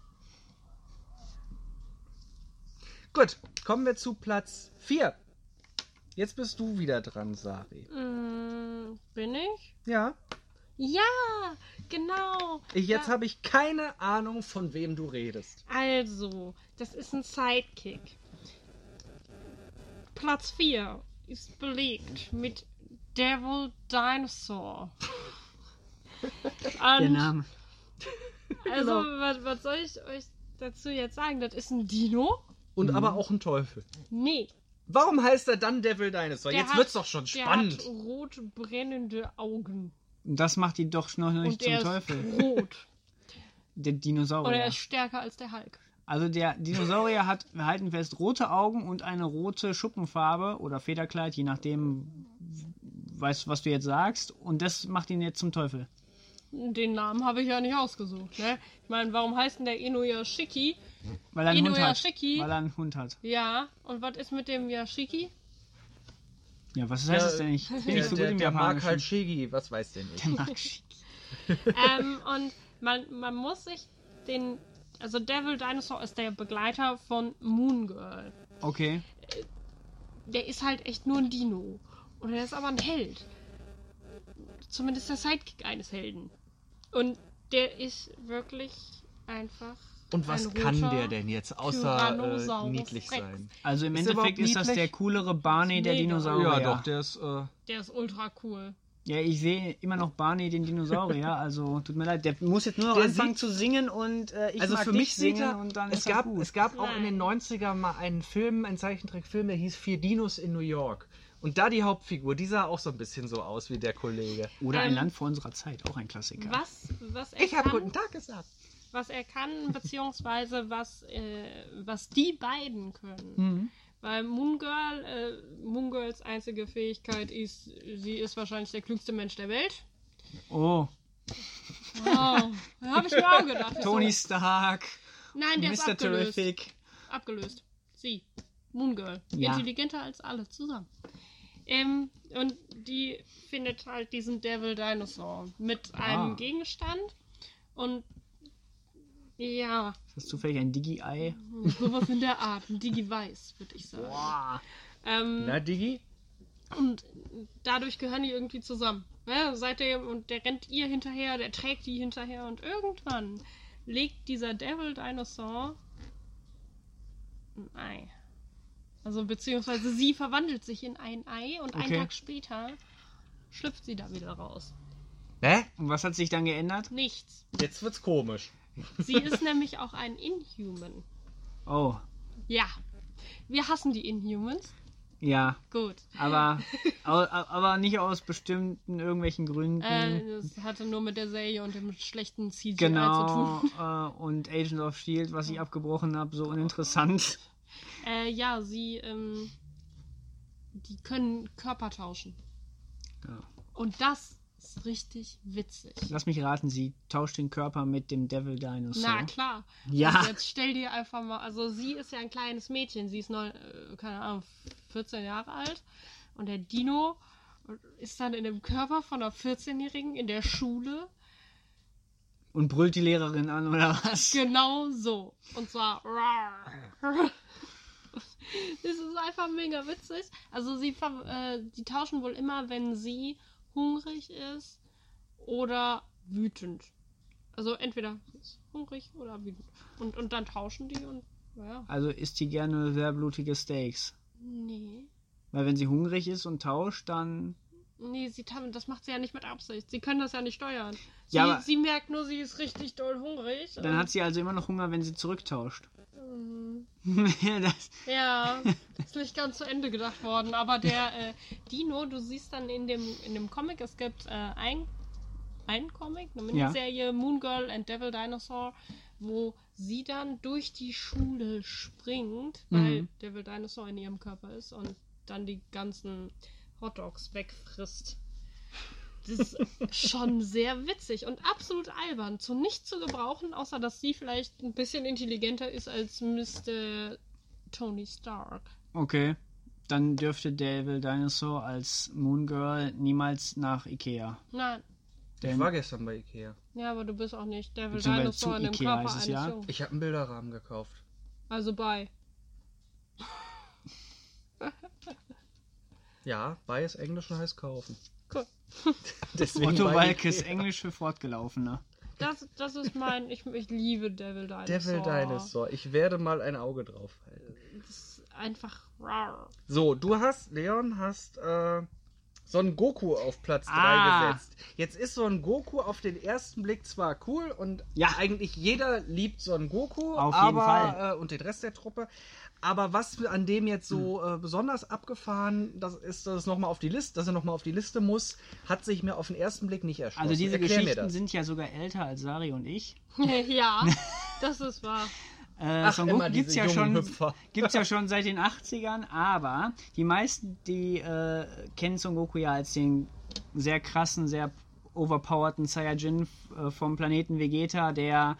Gut, kommen wir zu Platz 4. Jetzt bist du wieder dran, Sari. Mm, bin ich? Ja. Ja, genau. Jetzt Ja. habe ich keine Ahnung, von wem du redest. Also, das ist ein Sidekick. Platz 4 ist belegt mit Devil Dinosaur. Der Und, Name. also, was, was soll ich euch dazu jetzt sagen? Das ist ein Dino? Und aber auch ein Teufel. Nee. Warum heißt er dann Devil Dinosaur? der Jetzt hat- wird's doch schon Der spannend. hat rot brennende Augen. Das macht ihn doch noch nicht und zum er Teufel. ist rot. Der Und er Dinosaurier. ist stärker als der Hulk. Also der Dinosaurier hat, wir halten fest, rote Augen und eine rote Schuppenfarbe oder Federkleid, je nachdem, weißt was du jetzt sagst. Und das macht ihn jetzt zum Teufel. Den Namen habe ich ja nicht ausgesucht. Ne? Ich meine, warum heißt denn der Inuyashiki? Weil er einen Hund hat. Weil er einen Hund hat. Ja, und was ist mit dem Yashiki? Ja, was heißt das denn? Ich bin der, nicht so gut der, im der mag halt Shigi, was weiß der nicht. Der mag Shiki. ähm, und man, man muss sich den. Also Devil Dinosaur ist der Begleiter von Moon Girl. Okay. Der ist halt echt nur ein Dino. Und er ist aber ein Held. Zumindest der Sidekick eines Helden. Und der ist wirklich einfach. Und was ein kann der denn jetzt, außer äh, niedlich Rex. sein? Also im Ist Endeffekt ist das der coolere Barney der. Dinosaurier. der ist. Äh, Der ist ultra cool. Ja, ich sehe immer noch Barney den Dinosaurier, also tut mir leid, der muss jetzt nur noch Der anfangen sieht- zu singen und äh, ich also mag für dich mich sieht singen er, und dann es ist gab, das gut. es gab auch in den Nein. 90ern mal einen Film, einen Zeichentrickfilm, der hieß Vier Dinos in New York. Und da die Hauptfigur, die sah auch so ein bisschen so aus wie der Kollege. Oder ein Ähm, Land vor unserer Zeit, auch ein Klassiker. Was, was er Ich habe kann, guten Tag gesagt. was er kann, beziehungsweise was, äh, was die beiden können. Mhm. Weil Moon Girl, äh, Moon Girls einzige Fähigkeit ist, sie ist wahrscheinlich der klügste Mensch der Welt. Oh, Oh, da habe ich mir auch gedacht. Tony So, Stark, nein, der ist Mr. abgelöst. Terrific. Abgelöst. Sie. Moon Girl. Ja. Intelligenter als alle zusammen. Ähm, und die findet halt diesen Devil Dinosaur mit einem Ah. Gegenstand. Und ja, Ist das zufällig ein Digi-Ei? sowas in der Art. Ein Digi-Weiß, würde ich sagen. Boah. Ähm, Na, Digi? und dadurch gehören die irgendwie zusammen. Ja, seitdem, und der rennt ihr hinterher, der trägt die hinterher und irgendwann legt dieser Devil Dinosaur ein Ei. Also beziehungsweise sie verwandelt sich in ein Ei und einen Okay. Tag später schlüpft sie da wieder raus. Hä? Und was hat sich dann geändert? Nichts. Jetzt wird's komisch. Sie ist nämlich auch ein Inhuman. Oh, Ja. Wir hassen die Inhumans. ja, Gut. aber, aber nicht aus bestimmten irgendwelchen Gründen. Äh, das hatte nur mit der Serie und dem schlechten CGI zu genau, tun. äh, und Agent of Shield, was ich abgebrochen habe, so uninteressant. Äh, ja, sie, ähm, die können Körper tauschen. Ja. Und das ist richtig witzig. Lass mich raten, sie tauscht den Körper mit dem Devil Dinosaur. Na klar. Ja. Und jetzt stell dir einfach mal, also sie ist ja ein kleines Mädchen, sie ist neun, äh, keine Ahnung, 14 Jahre alt. Und der Dino ist dann in dem Körper von einer 14-Jährigen in der Schule. Und brüllt die Lehrerin an, oder was? Genau so. Und zwar. Das ist einfach mega witzig. Also sie äh, die tauschen wohl immer, wenn sie hungrig ist oder wütend. Also entweder sie ist hungrig oder wütend. Und, und dann tauschen die und naja. Also isst die gerne sehr blutige Steaks. Nee. Weil wenn sie hungrig ist und tauscht, dann. Nee, sie das macht sie ja nicht mit Absicht. Sie können das ja nicht steuern. Sie, Ja, sie merkt nur, sie ist richtig doll hungrig. Dann hat sie also immer noch Hunger, wenn sie zurücktauscht. Mhm. das, Ja, ist nicht ganz zu Ende gedacht worden. Aber der äh, Dino, du siehst dann in dem, in dem Comic, es gibt äh, ein, ein Comic, eine Ja. Miniserie, Moon Girl and Devil Dinosaur, wo sie dann durch die Schule springt, weil Mhm. Devil Dinosaur in ihrem Körper ist und dann die ganzen Hotdogs wegfrisst. Das ist schon sehr witzig und absolut albern. Zu nichts zu gebrauchen, außer dass sie vielleicht ein bisschen intelligenter ist als Mr. Tony Stark. okay. Dann dürfte Devil Dinosaur als Moon Girl niemals nach Ikea. Nein. Ich Denn war gestern bei Ikea. Ja, aber du bist auch nicht Devil Dinosaur in dem Ikea Körper eines ja. Jungen. Ich habe einen Bilderrahmen gekauft. Also bei. Ja, bei ist Englisch und heißt kaufen. Deswegen Otto Walkes. Englisch für Fortgelaufene. Das, das ist mein. Ich, ich liebe Devil Dinosaur. Devil Dinosaur. Ich werde mal ein Auge drauf halten. Das ist einfach rar. So, du hast, Leon, hast äh, Son Goku auf Platz 3 Ah. gesetzt. Jetzt ist Son Goku auf den ersten Blick zwar cool und Ja. eigentlich jeder liebt Son Goku Auf jeden aber, Fall. Äh, und den Rest der Truppe. Aber was an dem jetzt so äh, besonders abgefahren, das ist, dass es nochmal auf die Liste, dass er nochmal auf die Liste muss, hat sich mir auf den ersten Blick nicht erschlossen. Also diese Erklär Geschichten sind ja sogar älter als Sari und ich. ja, das ist wahr. Äh, Ach, Son immer Goku gibt's diese ja schon, Hüpfer. gibt's ja schon seit den 80ern, aber die meisten, die äh, kennen Son Goku ja als den sehr krassen, sehr overpowerten Saiyajin äh, vom Planeten Vegeta, der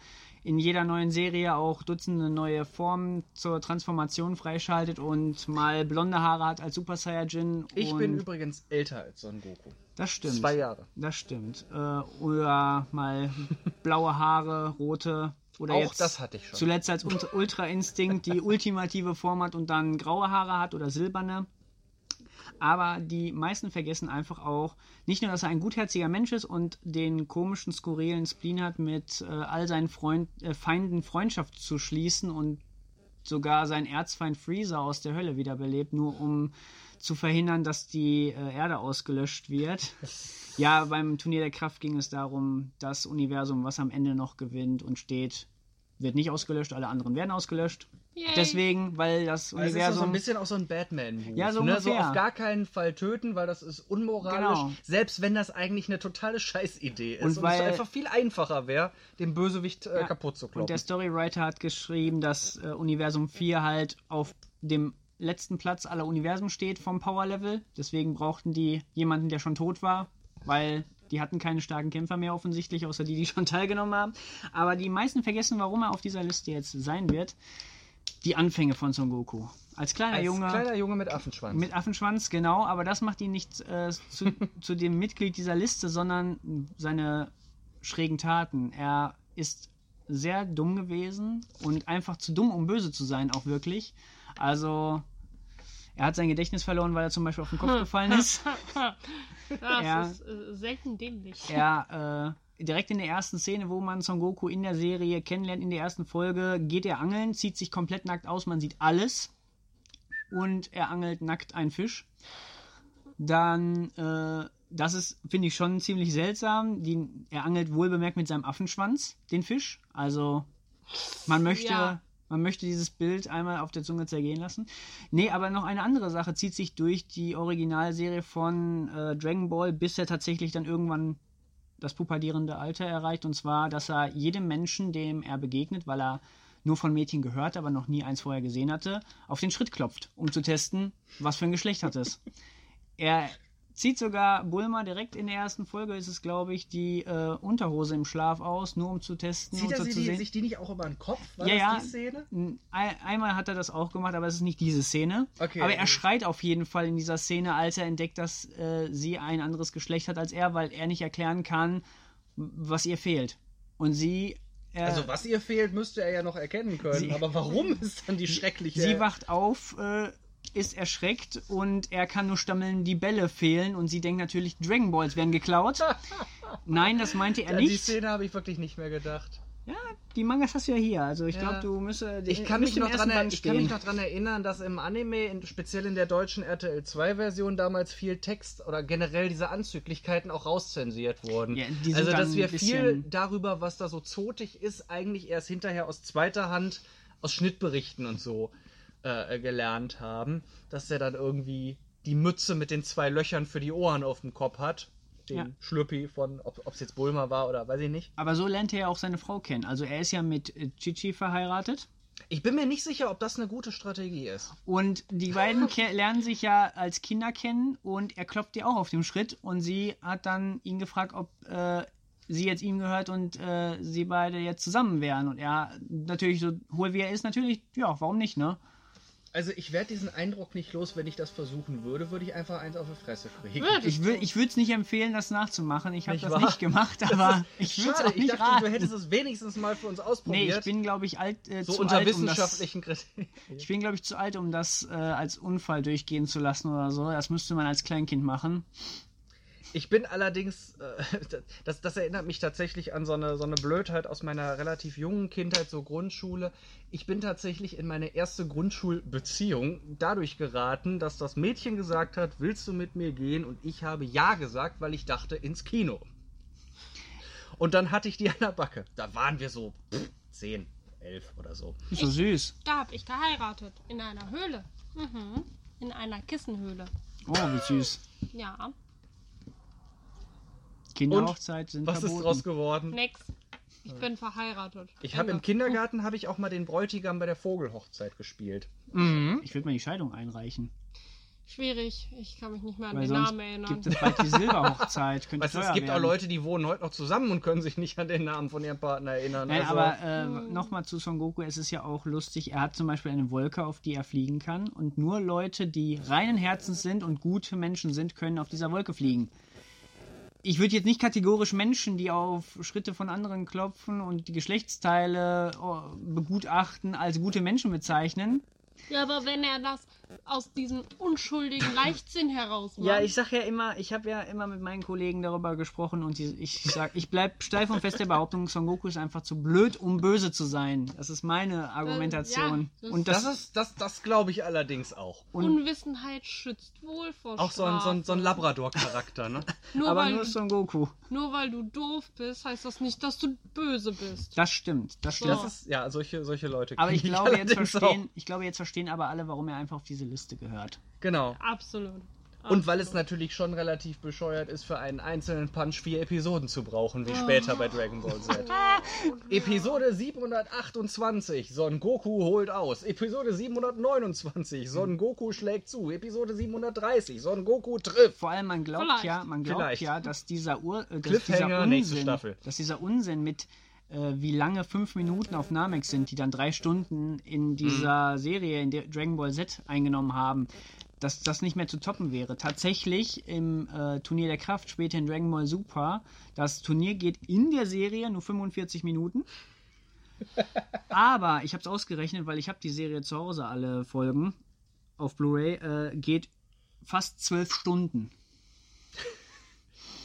in jeder neuen Serie auch Dutzende neue Formen zur Transformation freischaltet und mal blonde Haare hat als Super Saiyajin. Ich bin übrigens älter als Son Goku. Das stimmt. Zwei Jahre. Das stimmt. Äh, oder mal blaue Haare, rote. Oder Auch jetzt das hatte ich schon. Zuletzt als Ult- Ultra Instinct die ultimative Form hat und dann graue Haare hat oder silberne. Aber die meisten vergessen einfach auch, nicht nur, dass er ein gutherziger Mensch ist und den komischen, skurrilen Spleen hat, mit äh, all seinen Freund, äh, Feinden Freundschaft zu schließen und sogar seinen Erzfeind Freezer aus der Hölle wiederbelebt, nur um zu verhindern, dass die äh, Erde ausgelöscht wird. Ja, beim Turnier der Kraft ging es darum, das Universum, was am Ende noch gewinnt und steht, wird nicht ausgelöscht, alle anderen werden ausgelöscht. Yay. Deswegen, weil das Also es ist ja Universum. so ein bisschen auch so ein Batman-Move. Ja, so ne? so auf gar keinen Fall töten, weil das ist unmoralisch. Genau. Selbst wenn das eigentlich eine totale Scheißidee ist. Und Und, weil- es einfach viel einfacher wäre, den Bösewicht äh, Ja. kaputt zu Und kloppen. der Storywriter hat geschrieben, dass äh, Universum 4 halt auf dem letzten Platz aller Universen steht vom Power Level. Deswegen brauchten die jemanden, der schon tot war, weil die hatten keine starken Kämpfer mehr offensichtlich, außer die, die schon teilgenommen haben. Aber die meisten vergessen, warum er auf dieser Liste jetzt sein wird. Die Anfänge von Son Goku. Als kleiner Als Junge. kleiner Junge mit Affenschwanz. Mit Affenschwanz, genau, aber das macht ihn nicht äh, zu, zu dem Mitglied dieser Liste, sondern seine schrägen Taten. Er ist sehr dumm gewesen und einfach zu dumm, um böse zu sein, auch wirklich. Also, er hat sein Gedächtnis verloren, weil er zum Beispiel auf den Kopf gefallen ist. Das Ja. ist äh, selten dämlich. Er, äh, direkt in der ersten Szene, wo man Son Goku in der Serie kennenlernt, in der ersten Folge, geht er angeln, zieht sich komplett nackt aus, man sieht alles. Und er angelt nackt einen Fisch. Dann, äh, das ist, finde ich schon ziemlich seltsam. Die, er angelt wohlbemerkt mit seinem Affenschwanz den Fisch. Also, man möchte, Ja. man möchte dieses Bild einmal auf der Zunge zergehen lassen. Nee, aber noch eine andere Sache zieht sich durch die Originalserie von äh, Dragon Ball, bis er tatsächlich dann irgendwann das pubertierende Alter erreicht. Und zwar, dass er jedem Menschen, dem er begegnet, weil er nur von Mädchen gehört, aber noch nie eins vorher gesehen hatte, auf den Schritt klopft, um zu testen, was für ein Geschlecht hat es. Er zieht sogar Bulma direkt in der ersten Folge, ist es glaube ich, die äh, Unterhose im Schlaf aus, nur um zu testen Zieht er sie zu die, sehen. sich die nicht auch über den Kopf? War Ja, das ja. die Szene? Ein, einmal hat er das auch gemacht, aber es ist nicht diese Szene. Okay. aber er schreit auf jeden Fall in dieser Szene, als er entdeckt, dass äh, sie ein anderes Geschlecht hat als er, weil er nicht erklären kann, was ihr fehlt. Und sie. Äh, Also was ihr fehlt, müsste er ja noch erkennen können. Sie- aber warum ist dann die schreckliche... sie wacht auf, äh, ist erschreckt und er kann nur stammeln, die Bälle fehlen und sie denkt natürlich, Dragon Balls werden geklaut. Nein, das meinte er An die nicht. Szene habe ich wirklich nicht mehr gedacht. Ja, die Mangas hast du ja hier. Also ich Ja. glaube, du müsste. Ich kann, mich noch dran, ich kann mich noch dran erinnern, dass im Anime, in, speziell in der deutschen RTL 2-Version, damals viel Text oder generell diese Anzüglichkeiten auch rauszensiert wurden. Ja, also, dass wir viel darüber, was da so zotig ist, eigentlich erst hinterher aus zweiter Hand, aus Schnittberichten und so äh, gelernt haben. Dass er dann irgendwie die Mütze mit den zwei Löchern für die Ohren auf dem Kopf hat. Den Ja. Schlürpi von, ob es jetzt Bulma war oder weiß ich nicht. Aber so lernt er ja auch seine Frau kennen. Also er ist ja mit äh, Chichi verheiratet. Ich bin mir nicht sicher, ob das eine gute Strategie ist. Und die beiden lernen sich ja als Kinder kennen und er klopft ihr auch auf dem Schritt und sie hat dann ihn gefragt, ob äh, sie jetzt ihm gehört und äh, sie beide jetzt zusammen wären. Und er natürlich so hohl wie er ist, natürlich, ja, warum nicht, ne? Also ich werde diesen Eindruck nicht los, wenn ich das versuchen würde, würde ich einfach eins auf die Fresse kriegen. Ich, wür- ich würde es nicht empfehlen, das nachzumachen. Ich habe das wahr? nicht gemacht, aber ich würde es Schade, auch ich nicht dachte, raten. du hättest es wenigstens mal für uns nee, ausprobiert. ich bin, glaube ich, alt, äh, so zu unter alt, um das, wissenschaftlichen. Ich bin, glaube ich, zu alt, um das äh, als Unfall durchgehen zu lassen oder so. Das müsste man als Kleinkind machen. Ich bin allerdings, äh, das, das erinnert mich tatsächlich an so eine, so eine Blödheit aus meiner relativ jungen Kindheit, so Grundschule. Ich bin tatsächlich in meine erste Grundschulbeziehung dadurch geraten, dass das Mädchen gesagt hat, willst du mit mir gehen? Und ich habe ja gesagt, weil ich dachte, ins Kino. Und dann hatte ich die an der Backe. Da waren wir so pff, 10, 11 oder so. Ist so süß. Da hab ich geheiratet. In einer Höhle. Mhm. In einer Kissenhöhle. Oh, wie süß. Ja. Kinderhochzeit sind Was ist verboten. draus geworden? Nix. Ich bin verheiratet. Ich habe im. Kindergarten habe ich auch mal den Bräutigam bei der Vogelhochzeit gespielt. Ich würde mal die Scheidung einreichen. Schwierig. Ich kann mich nicht mehr an Weil den sonst Namen erinnern. gibt es bald die Silberhochzeit. Könnte Weißt du, es teuer gibt auch werden. Leute, die wohnen heute noch zusammen und können sich nicht an den Namen von ihrem Partner erinnern. Nein, also, aber äh, nochmal zu Son Goku, es ist ja auch lustig, er hat zum Beispiel eine Wolke, auf die er fliegen kann und nur Leute, die reinen Herzens sind und gute Menschen sind, können auf dieser Wolke fliegen. Ich würde jetzt nicht kategorisch Menschen, die auf Schritte von anderen klopfen und die Geschlechtsteile oh, begutachten, als gute Menschen bezeichnen. Ja, aber wenn er das aus diesem unschuldigen Leichtsinn heraus macht. Ja, ich sag ja immer, ich habe ja immer mit meinen Kollegen darüber gesprochen und die, ich sag, ich bleib steif und fest der Behauptung, Son Goku ist einfach zu blöd, um böse zu sein. Das ist meine Argumentation. ja, das- und das, das, ist, das, das glaube ich allerdings auch. Unwissenheit schützt wohl vor Auch so ein, so ein, so ein. Labrador-Charakter, ne? Nur, aber weil, nur Son Goku. nur weil du doof bist, heißt das nicht, dass du böse bist. Das stimmt, das stimmt. Das ist, ja, solche, solche Leute aber ich glaube, jetzt allerdings verstehen, ich glaube, jetzt verstehen aber alle, warum er einfach auf diese Liste gehört. Genau. Absolut. Und weil es natürlich schon relativ bescheuert ist, für einen einzelnen Punch vier Episoden zu brauchen, wie später bei Dragon Ball Z. Episode 728, Son Goku holt aus. Episode 729, Son Goku schlägt zu. Episode 730, Son Goku trifft. Vor allem, man glaubt Vielleicht. ja, man glaubt Vielleicht. ja, dass dieser, Ur, äh, dass dieser nächste Unsinn, Staffel. dass dieser Unsinn mit äh, wie lange fünf Minuten auf Namek sind, die dann drei Stunden in dieser Mhm. Serie, in der Dragon Ball Z eingenommen haben, dass das nicht mehr zu toppen wäre. Tatsächlich im äh, Turnier der Kraft, später in Dragon Ball Super, das Turnier geht in der Serie nur 45 Minuten. Aber ich habe es ausgerechnet, weil ich habe die Serie zu Hause alle Folgen auf Blu-ray, äh, geht fast zwölf Stunden.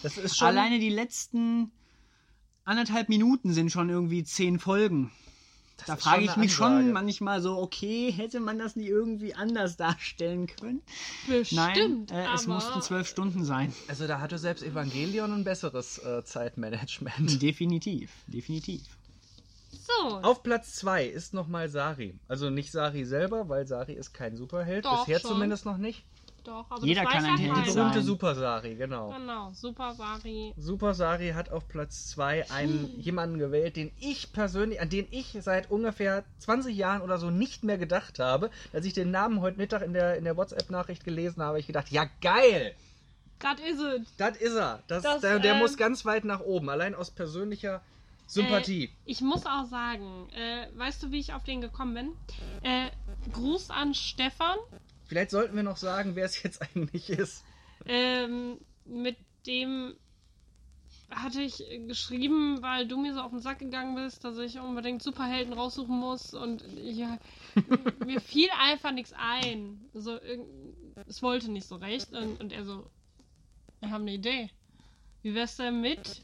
Das ist schon. Alleine die letzten anderthalb Minuten sind schon irgendwie zehn Folgen. Da ist frage ich mich Ansage. schon manchmal so, okay, hätte man das nicht irgendwie anders darstellen können? Bestimmt. Nein, äh, es mussten zwölf Stunden sein. Also da hatte selbst Evangelion ein besseres äh, Zeitmanagement. Definitiv, definitiv. So. Auf Platz 2 ist nochmal Sari. Also nicht Sari selber, weil Sari ist kein Superheld. Doch, Bisher schon. zumindest noch nicht. Doch. Aber Jeder das kann ein Held sein. Berühmte Super Sari, genau. Genau, Super Sari. Super Sari hat auf Platz 2 einen jemanden gewählt, den ich persönlich, an den ich seit ungefähr 20 Jahren oder so nicht mehr gedacht habe. Als ich den Namen heute Mittag in der, in der WhatsApp-Nachricht gelesen habe, habe ich gedacht, ja geil! Das is it. Das ist er. Das, Das, der der ähm, muss ganz weit nach oben, allein aus persönlicher Sympathie. Äh, ich muss auch sagen, äh, weißt du, wie ich auf den gekommen bin? Äh, Gruß an Stefan, Vielleicht sollten wir noch sagen, wer es jetzt eigentlich ist. ähm, mit dem hatte ich geschrieben, weil du mir so auf den Sack gegangen bist, dass ich unbedingt Superhelden raussuchen muss und ja, mir fiel einfach nichts ein. So, es wollte nicht so recht und, und er so, wir haben eine Idee. Wie wär's denn mit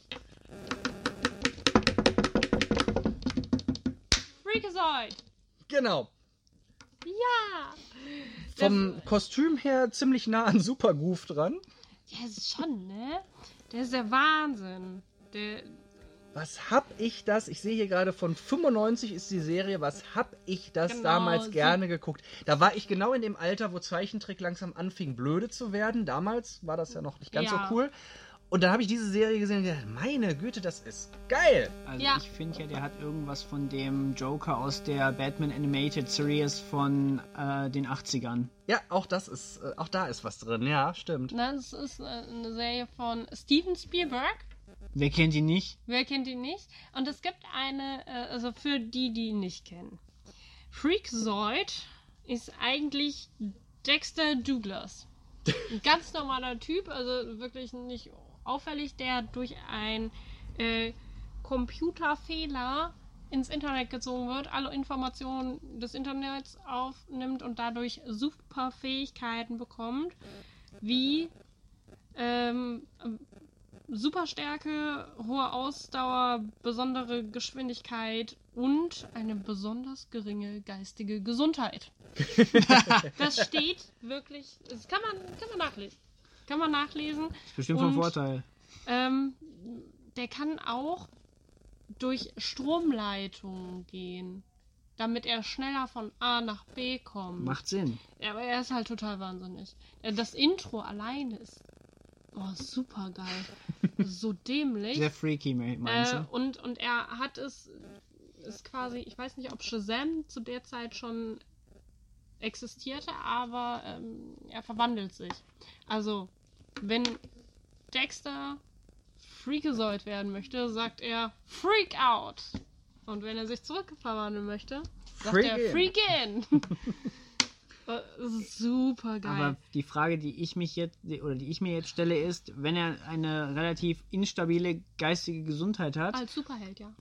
Freakazoid? Genau. Ja! Vom Kostüm her ziemlich nah an Super Goof dran. Ist schon, ne? Der ist der Wahnsinn. Der, Was hab ich das? Ich sehe hier gerade von 95 ist die Serie. Was hab ich das Genau, damals so- gerne geguckt? Da war ich genau in dem Alter, wo Zeichentrick langsam anfing blöde zu werden. Damals war das ja noch nicht ganz Ja. so cool. Und dann habe ich diese Serie gesehen und gedacht, meine Güte, das ist geil. Also Ja. ich finde ja, der hat irgendwas von dem Joker aus der Batman Animated Series von äh, den 80ern. Ja, auch das ist, äh, auch da ist was drin. Ja, stimmt. na, das ist äh, eine Serie von Steven Spielberg. Wer kennt ihn nicht? Wer kennt ihn nicht? Und es gibt eine, äh, also für die, die ihn nicht kennen. Freakazoid ist eigentlich Dexter Douglas. Ein ganz normaler Typ, also wirklich nicht auffällig, der durch ein äh, Computerfehler ins Internet gezogen wird, alle Informationen des Internets aufnimmt und dadurch super Fähigkeiten bekommt, wie ähm, Superstärke, hohe Ausdauer, besondere Geschwindigkeit und eine besonders geringe geistige Gesundheit. das steht wirklich, das kann man, kann man nachlesen. Kann man nachlesen. Ist bestimmt von Vorteil. Ähm, der kann auch durch Stromleitungen gehen, damit er schneller von A nach B kommt. Macht Sinn. Ja, aber er ist halt total wahnsinnig. Äh, Das Intro alleine ist oh, super geil. so dämlich. Sehr freaky, me- meinst Äh, du? und, und er hat es, ist quasi, ich weiß nicht, ob Shazam zu der Zeit schon existierte, aber ähm, er verwandelt sich. Also, wenn Dexter Freakazoid werden möchte, sagt er Freak out. Und wenn er sich zurückverwandeln möchte, sagt Freak er in. Freak in. Äh, super geil. Aber die Frage, die ich mich jetzt oder die ich mir jetzt stelle, ist, wenn er eine relativ instabile geistige Gesundheit hat, als Superheld, ja.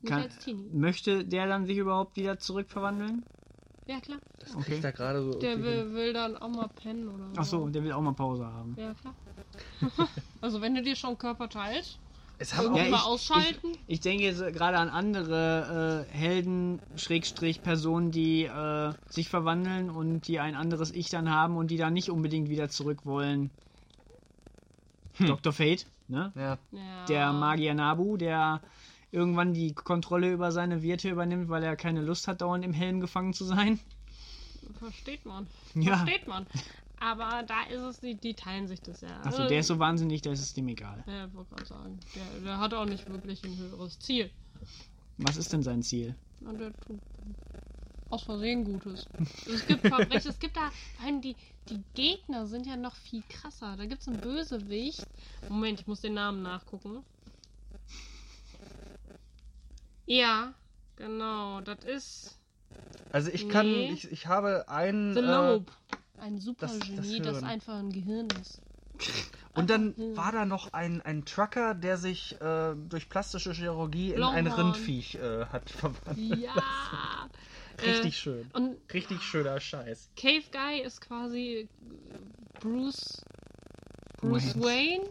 Nicht kann, als Teenie. möchte der dann sich überhaupt wieder zurückverwandeln? Ja, klar. Okay. Ich da gerade so. Der will, will dann auch mal pennen oder so. Ach so, der will auch mal Pause haben. Ja, klar. also wenn du dir schon Körper teilst, Es haben auch, mal ich, ausschalten. Ich, ich denke jetzt gerade an andere äh, Helden, Schrägstrich Personen, die äh, sich verwandeln und die ein anderes Ich dann haben und die dann nicht unbedingt wieder zurück wollen. Dr. Fate, ne? ja. ja. Der Magier Nabu, der irgendwann die Kontrolle über seine Wirte übernimmt, weil er keine Lust hat, dauernd im Helm gefangen zu sein. Versteht man. Ja. Versteht man. Aber da ist es, die, die teilen sich das ja. Achso, der ist so wahnsinnig, da ist es dem egal. Ja, ich wollte gerade sagen. Der, der hat auch nicht wirklich ein höheres Ziel. Was ist denn sein Ziel? Und der tut aus Versehen Gutes. Es gibt Verbrechen, es gibt da, vor allem die, die Gegner sind ja noch viel krasser. Da gibt es einen Bösewicht. Moment, ich muss den Namen nachgucken. Ja, genau, das ist Also ich kann, Nee. ich, ich habe einen. The äh, Lobe. Ein das Supergenie, das, Hirn. einfach ein Gehirn ist. Und dann Hm. war da noch ein, ein Trucker, der sich äh, durch plastische Chirurgie in ein. Rindviech äh, hat verwandelt. Ja. Richtig Äh, schön. Und Richtig schöner Scheiß. Cave Guy ist quasi Bruce Bruce Wayne. Wayne.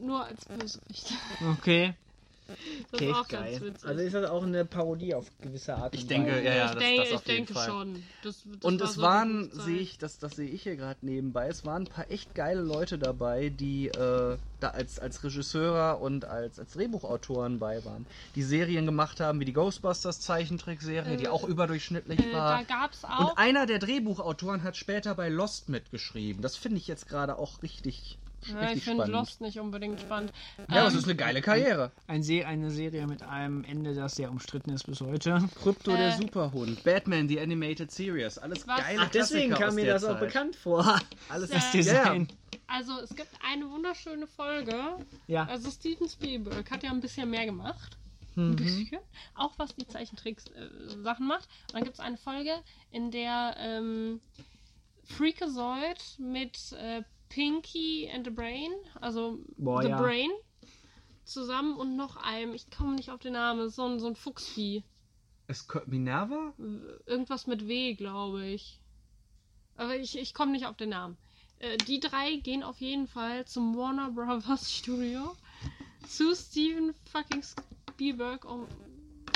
Nur als Bösewicht. Okay. Das ist auch geil. ganz witzig. Also ist das auch eine Parodie auf gewisse Art und Ich denke, Weise. ja, ja, das, denke, das auf ich jeden denke Fall. schon. Das, das Und war es so waren, sehe ich, das, das sehe ich hier gerade nebenbei, es waren ein paar echt geile Leute dabei, die äh, da als, als Regisseure und als, als Drehbuchautoren bei waren. Die Serien gemacht haben, wie die Ghostbusters Zeichentrickserie, die auch überdurchschnittlich Äh, war. da gab's auch. Und einer der Drehbuchautoren hat später bei Lost mitgeschrieben. Das finde ich jetzt gerade auch richtig, ja, ich finde. Lost nicht unbedingt spannend. ja, das Ähm, ist eine geile Karriere. Ein Se eine Serie mit einem Ende, das sehr umstritten ist bis heute. Krypto der Äh. Superhund, Batman, die Animated Series, alles Was? geile Ach, deswegen Klassiker kam mir der das auch Zeit. bekannt vor. Alles Das Äh, Design. Also es gibt eine wunderschöne Folge. Ja. Also Steven Spielberg hat ja ein bisschen mehr gemacht. Mhm. Ein bisschen. Auch was die Zeichentricks-Sachen macht. Und dann gibt es eine Folge, in der ähm, Freakazoid mit äh, Pinky and the Brain, also Boah, The ja. Brain, zusammen und noch einem, ich komme nicht auf den Namen, so ein, so ein Fuchsvieh. Es, Minerva? Irgendwas mit W, glaube ich. Aber ich, ich komme nicht auf den Namen. Äh, die drei gehen auf jeden Fall zum Warner Brothers Studio zu Steven fucking Spielberg, um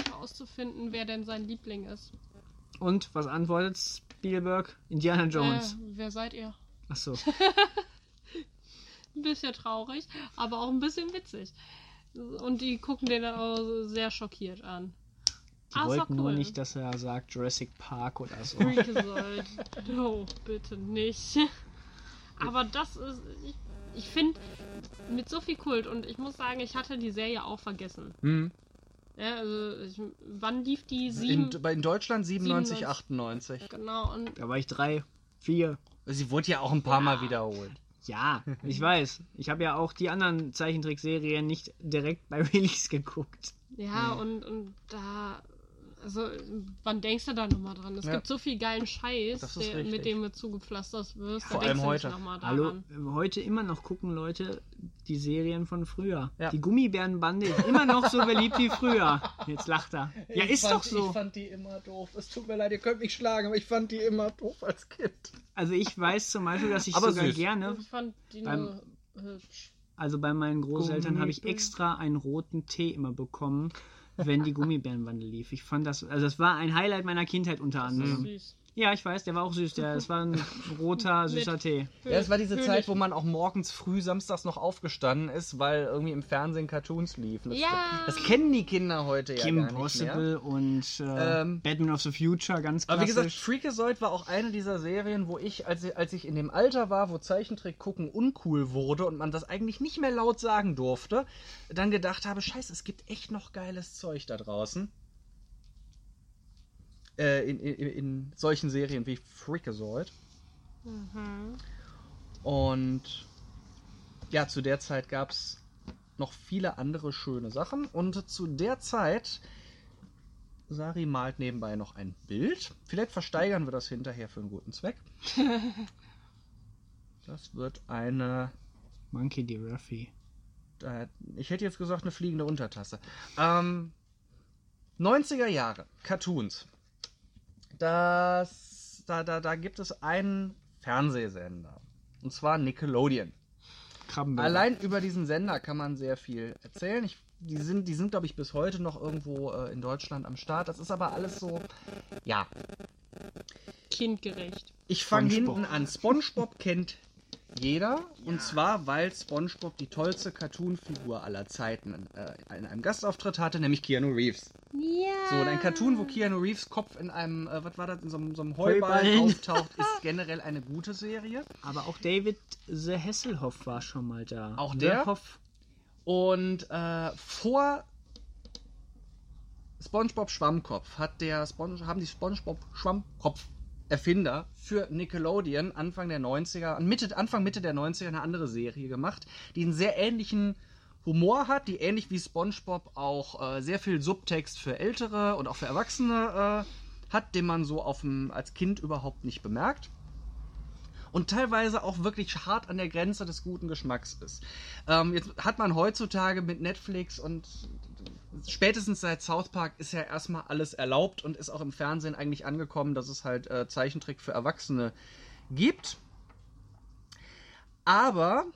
herauszufinden, wer denn sein Liebling ist. Und was antwortet Spielberg? Indiana Jones. Äh, wer seid ihr? Ach so. Ein bisschen traurig, aber auch ein bisschen witzig. Und die gucken den dann auch sehr schockiert an. Die Ah, wollten doch nur cool. nicht, dass er sagt Jurassic Park oder so. Oh, bitte nicht. Aber das ist. Ich, ich finde, mit so viel Kult und ich muss sagen, ich hatte die Serie auch vergessen. Hm. Ja, also, ich, wann lief die? Sieben. In, in Deutschland 97, 97. 98. genau, und Da war ich drei, vier. Sie wurde ja auch ein paar Mal wiederholt. Ja, ich weiß. Ich habe ja auch die anderen Zeichentrickserien nicht direkt bei Release geguckt. ja, und, und da. Also, wann denkst du da nochmal dran? Es Ja. gibt so viel geilen Scheiß, der, mit dem du zugepflastert wirst. Vor da allem denkst heute. Hallo, daran. heute immer noch gucken Leute die Serien von früher. Ja. Die Gummibärenbande ist immer noch so beliebt wie früher. Jetzt lacht er. Ja, ist doch so. fand die immer doof. Es tut mir leid, ihr könnt mich schlagen, aber ich fand die immer doof als Kind. Also ich weiß zum Beispiel, dass ich Aber sogar süß. gerne, Ich fand die Beim- nur hübsch. also bei meinen Großeltern habe ich extra einen roten Tee immer bekommen, wenn die Gummibärenbande lief. Ich fand das, also das war ein Highlight meiner Kindheit unter anderem. Süß. Ja, ich weiß, der war auch süß. Der, das war ein roter, süßer Tee. Ja, es war diese Höhlich. Zeit, wo man auch morgens früh samstags noch aufgestanden ist, weil irgendwie im Fernsehen Cartoons liefen. Das, Ja. das kennen die Kinder heute ja Kim gar nicht mehr. Possible und äh, Ähm, Batman of the Future, ganz Aber wie gesagt, klassisch. Freakazoid war auch eine dieser Serien, wo ich, als ich, als ich in dem Alter war, wo Zeichentrick gucken uncool wurde und man das eigentlich nicht mehr laut sagen durfte, dann gedacht habe, scheiße, es gibt echt noch geiles Zeug da draußen. Äh, in, in, in solchen Serien wie Freakazoid. Und ja, zu der Zeit gab es noch viele andere schöne Sachen. Und zu der Zeit Sari malt nebenbei noch ein Bild. Vielleicht versteigern wir das hinterher für einen guten Zweck. Das wird eine. Monkey D. Ruffy. Ich hätte jetzt gesagt, eine fliegende Untertasse. Ähm, 90er Jahre, Cartoons. Das, da, da, da gibt es einen Fernsehsender. Und zwar Nickelodeon. Krabbenburger. Allein über diesen Sender kann man sehr viel erzählen. Ich, die sind, die sind glaube ich, bis heute noch irgendwo äh, in Deutschland am Start. Das ist aber alles so, ja. Kindgerecht. Ich fange hinten an. SpongeBob kennt jeder. Und zwar, weil SpongeBob die tollste Cartoon-Figur aller Zeiten äh, in einem Gastauftritt hatte, nämlich Keanu Reeves. Ja. So, und ein Cartoon, wo Keanu Reeves Kopf in einem, äh, was war das, in so, einem- so einem Heuball Heuballen. auftaucht, ist generell eine gute Serie. Aber auch David The Hasselhoff war schon mal da. Auch The der? Hoff. Und äh, vor SpongeBob Schwammkopf hat der Sponge, haben die SpongeBob Schwammkopf Erfinder für Nickelodeon Anfang der 90er, Mitte, Anfang Mitte der 90er eine andere Serie gemacht, die einen sehr ähnlichen Humor hat, die ähnlich wie SpongeBob auch äh, sehr viel Subtext für Ältere und auch für Erwachsene äh, hat, den man so auf dem, als Kind überhaupt nicht bemerkt und teilweise auch wirklich hart an der Grenze des guten Geschmacks ist. Ähm, jetzt hat man heutzutage mit Netflix und spätestens seit South Park ist ja erstmal alles erlaubt und ist auch im Fernsehen eigentlich angekommen, dass es halt äh, Zeichentrick für Erwachsene gibt. Aber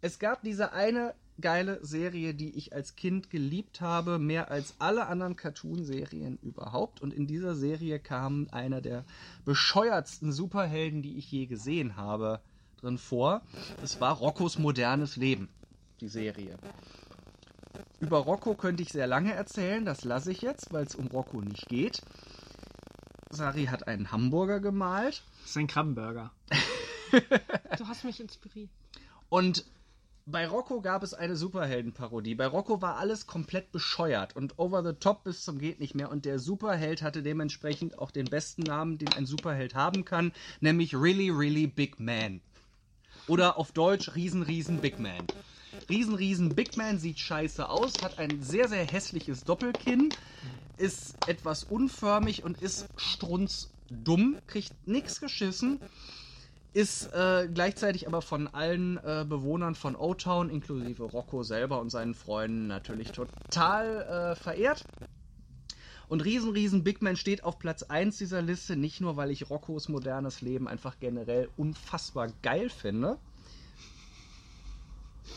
es gab diese eine geile Serie, die ich als Kind geliebt habe, mehr als alle anderen Cartoon-Serien überhaupt. Und in dieser Serie kam einer der bescheuertsten Superhelden, die ich je gesehen habe, drin vor. Es war Roccos modernes Leben, die Serie. Über Rocco könnte ich sehr lange erzählen, das lasse ich jetzt, weil es um Rocco nicht geht. Sari hat einen Hamburger gemalt. Das ist ein Krabbenburger. Du hast mich inspiriert. Und bei Rocco gab es eine Superheldenparodie. Bei Rocco war alles komplett bescheuert und over the top bis zum geht nicht mehr. Und der Superheld hatte dementsprechend auch den besten Namen, den ein Superheld haben kann, nämlich Really, Really Big Man. Oder auf Deutsch Riesen, Riesen Big Man. Riesen, Riesen Big Man sieht scheiße aus, hat ein sehr, sehr hässliches Doppelkinn, ist etwas unförmig und ist strunzdumm, kriegt nichts geschissen ist äh, gleichzeitig aber von allen äh, Bewohnern von O-Town, inklusive Rocco selber und seinen Freunden, natürlich total äh, verehrt. Und Riesen, Riesen Big Man steht auf Platz 1 dieser Liste, nicht nur, weil ich Roccos modernes Leben einfach generell unfassbar geil finde,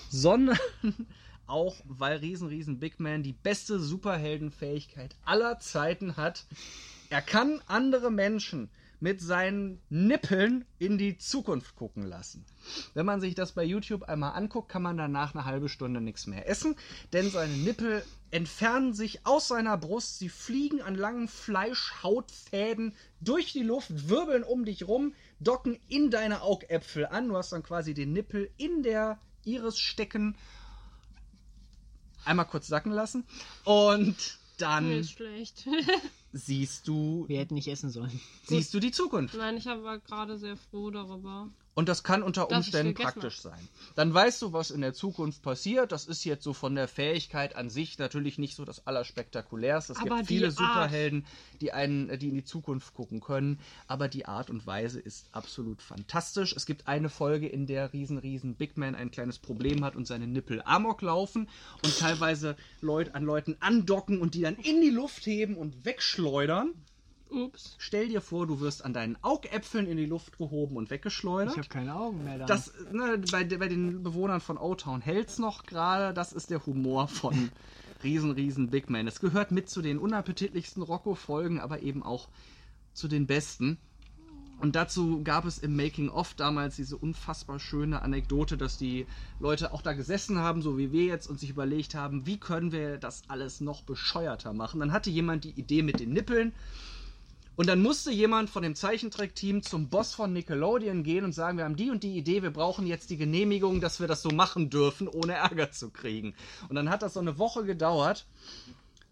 sondern auch, weil Riesen, Riesen Big Man die beste Superheldenfähigkeit aller Zeiten hat. Er kann andere Menschen mit seinen Nippeln in die Zukunft gucken lassen. Wenn man sich das bei YouTube einmal anguckt, kann man danach eine halbe Stunde nichts mehr essen, denn seine Nippel entfernen sich aus seiner Brust, sie fliegen an langen Fleischhautfäden durch die Luft, wirbeln um dich rum, docken in deine Augäpfel an. Du hast dann quasi den Nippel in der Iris stecken. Einmal kurz sacken lassen und Mir dann ist schlecht. siehst du Wir hätten nicht essen sollen. siehst du die Zukunft. Nein, ich war gerade sehr froh darüber. Und das kann unter Umständen praktisch sein. Dann weißt du, was in der Zukunft passiert. Das ist jetzt so von der Fähigkeit an sich natürlich nicht so das Allerspektakulärste. Es Aber gibt viele. Superhelden, die einen, die in die Zukunft gucken können. Aber die Art und Weise ist absolut fantastisch. Es gibt eine Folge, in der Riesen, Riesen Big Man ein kleines Problem hat und seine Nippel amok laufen und teilweise Leut, an Leuten andocken und die dann in die Luft heben und wegschleudern. Ups. Stell dir vor, du wirst an deinen Augäpfeln in die Luft gehoben und weggeschleudert. Ich habe keine Augen mehr da. Das, ne, bei, bei den Bewohnern von O-Town hält's noch gerade. Das ist der Humor von Riesen, Riesen Big Man. Es gehört mit zu den unappetitlichsten Rocco-Folgen, aber eben auch zu den besten. Und dazu gab es im Making-of damals diese unfassbar schöne Anekdote, dass die Leute auch da gesessen haben, so wie wir jetzt, und sich überlegt haben, wie können wir das alles noch bescheuerter machen. Dann hatte jemand die Idee mit den Nippeln. Und dann musste jemand von dem Zeichentrickteam zum Boss von Nickelodeon gehen und sagen, wir haben die und die Idee, wir brauchen jetzt die Genehmigung, dass wir das so machen dürfen, ohne Ärger zu kriegen. Und dann hat das so eine Woche gedauert,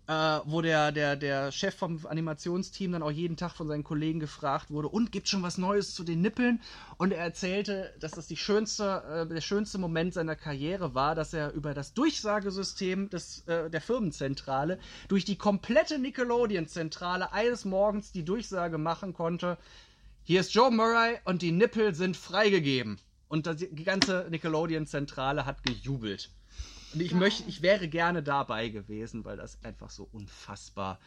äh, wo der, der, der Chef vom Animationsteam dann auch jeden Tag von seinen Kollegen gefragt wurde, und gibt schon was Neues zu den Nippeln? Und er erzählte, dass das die schönste, äh, der schönste Moment seiner Karriere war, dass er über das Durchsagesystem des, äh, der Firmenzentrale durch die komplette Nickelodeon-Zentrale eines Morgens die Durchsage machen konnte, hier ist Joe Murray und die Nippel sind freigegeben. Und die ganze Nickelodeon-Zentrale hat gejubelt. Und ich möchte, ich wäre gerne dabei gewesen, weil das einfach so unfassbar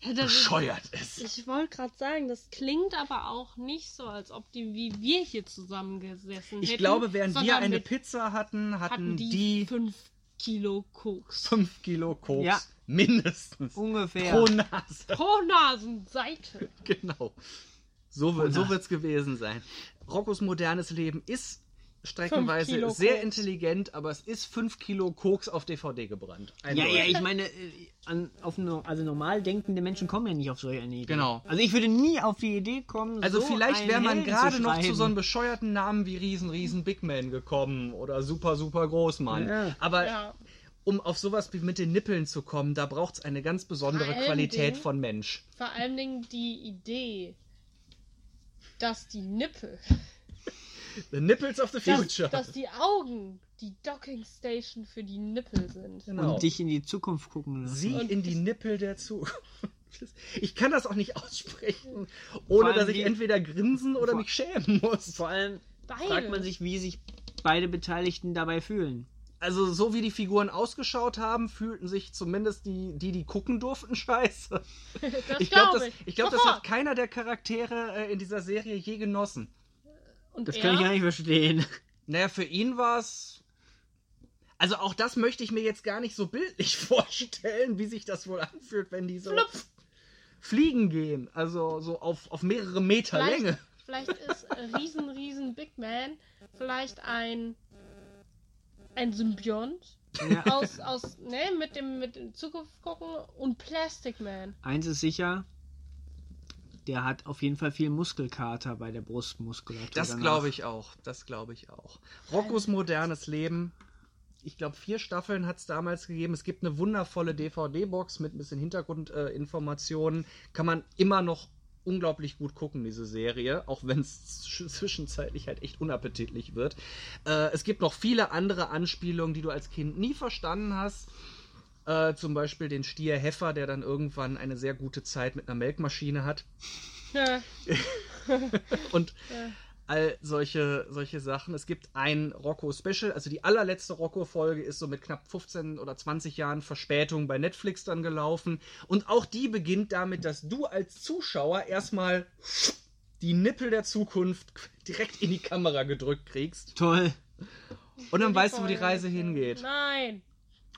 Ja, das ist, bescheuert ist. ich wollte gerade sagen, das klingt aber auch nicht so, als ob die wie wir hier zusammengesessen Ich hätten. glaube, während wir eine Pizza hatten, hatten, hatten die, die fünf Kilo Koks. 5 Kilo Koks. Ja. Mindestens. Ungefähr. Pro Nase. Pro Nasenseite. Genau. So, wird so wird's gewesen sein. Roccos modernes Leben ist streckenweise sehr Koks. intelligent, aber es ist 5 Kilo Koks auf DVD gebrannt. Ja, ja, ich meine, äh, an, auf, also normal denkende Menschen kommen ja nicht auf solche eine Idee. Genau. Also ich würde nie auf die Idee kommen, Also so vielleicht wäre man gerade noch zu so einem bescheuerten Namen wie Riesen, Riesen Big Man gekommen oder Super, Super Großmann. Ja. Aber Ja. um auf sowas wie mit den Nippeln zu kommen, da braucht es eine ganz besondere Qualität Dingen- von Mensch. Vor allen Dingen die Idee, dass die Nippel, The Nipples of the dass, Future. dass die Augen die Docking Station für die Nippel sind. genau. Und dich in die Zukunft gucken lassen. Sieh Und in die Nippel der Zukunft. Ich kann das auch nicht aussprechen, ohne dass ich entweder grinsen oder mich schämen muss. Vor allem Beide. fragt man sich, wie sich beide Beteiligten dabei fühlen. Also so wie die Figuren ausgeschaut haben, fühlten sich zumindest die, die, die gucken durften, scheiße. das Ich glaube, glaube das, ich. glaub, das hat keiner der Charaktere äh, in dieser Serie je genossen. Und Das er? kann ich gar nicht verstehen. Naja, für ihn war es. Also auch das möchte ich mir jetzt gar nicht so bildlich vorstellen, wie sich das wohl anfühlt, wenn die so Flupf. fliegen gehen. Also so auf, auf mehrere Meter Vielleicht, Länge. vielleicht ist riesen, riesen Big Man vielleicht ein ein Symbiont Ja. aus, aus ne, mit dem mit in Zukunft gucken und Plastic Man. Eins ist sicher, der hat auf jeden Fall viel Muskelkater bei der Brustmuskulatur. Das glaube ich auch. Das glaube ich auch. Roccos modernes Leben. Ich glaube, vier Staffeln hat es damals gegeben. Es gibt eine wundervolle DVD-Box mit ein bisschen Hintergrundinformationen. Äh. Kann man immer noch unglaublich gut gucken, diese Serie, auch wenn es zwischenzeitlich halt echt unappetitlich wird. Äh, es gibt noch viele andere Anspielungen, die du als Kind nie verstanden hast. Äh, zum Beispiel den Stier Heffer, der dann irgendwann eine sehr gute Zeit mit einer Melkmaschine hat. Ja, und all solche, solche Sachen. Es gibt ein Rocco-Special, also die allerletzte Rocco-Folge ist so mit knapp 15 oder 20 Jahren Verspätung bei Netflix dann gelaufen. Und auch die beginnt damit, dass du als Zuschauer erstmal die Nippel der Zukunft direkt in die Kamera gedrückt kriegst. Toll. Und dann weißt du, wo die. Reise hingeht. Nein.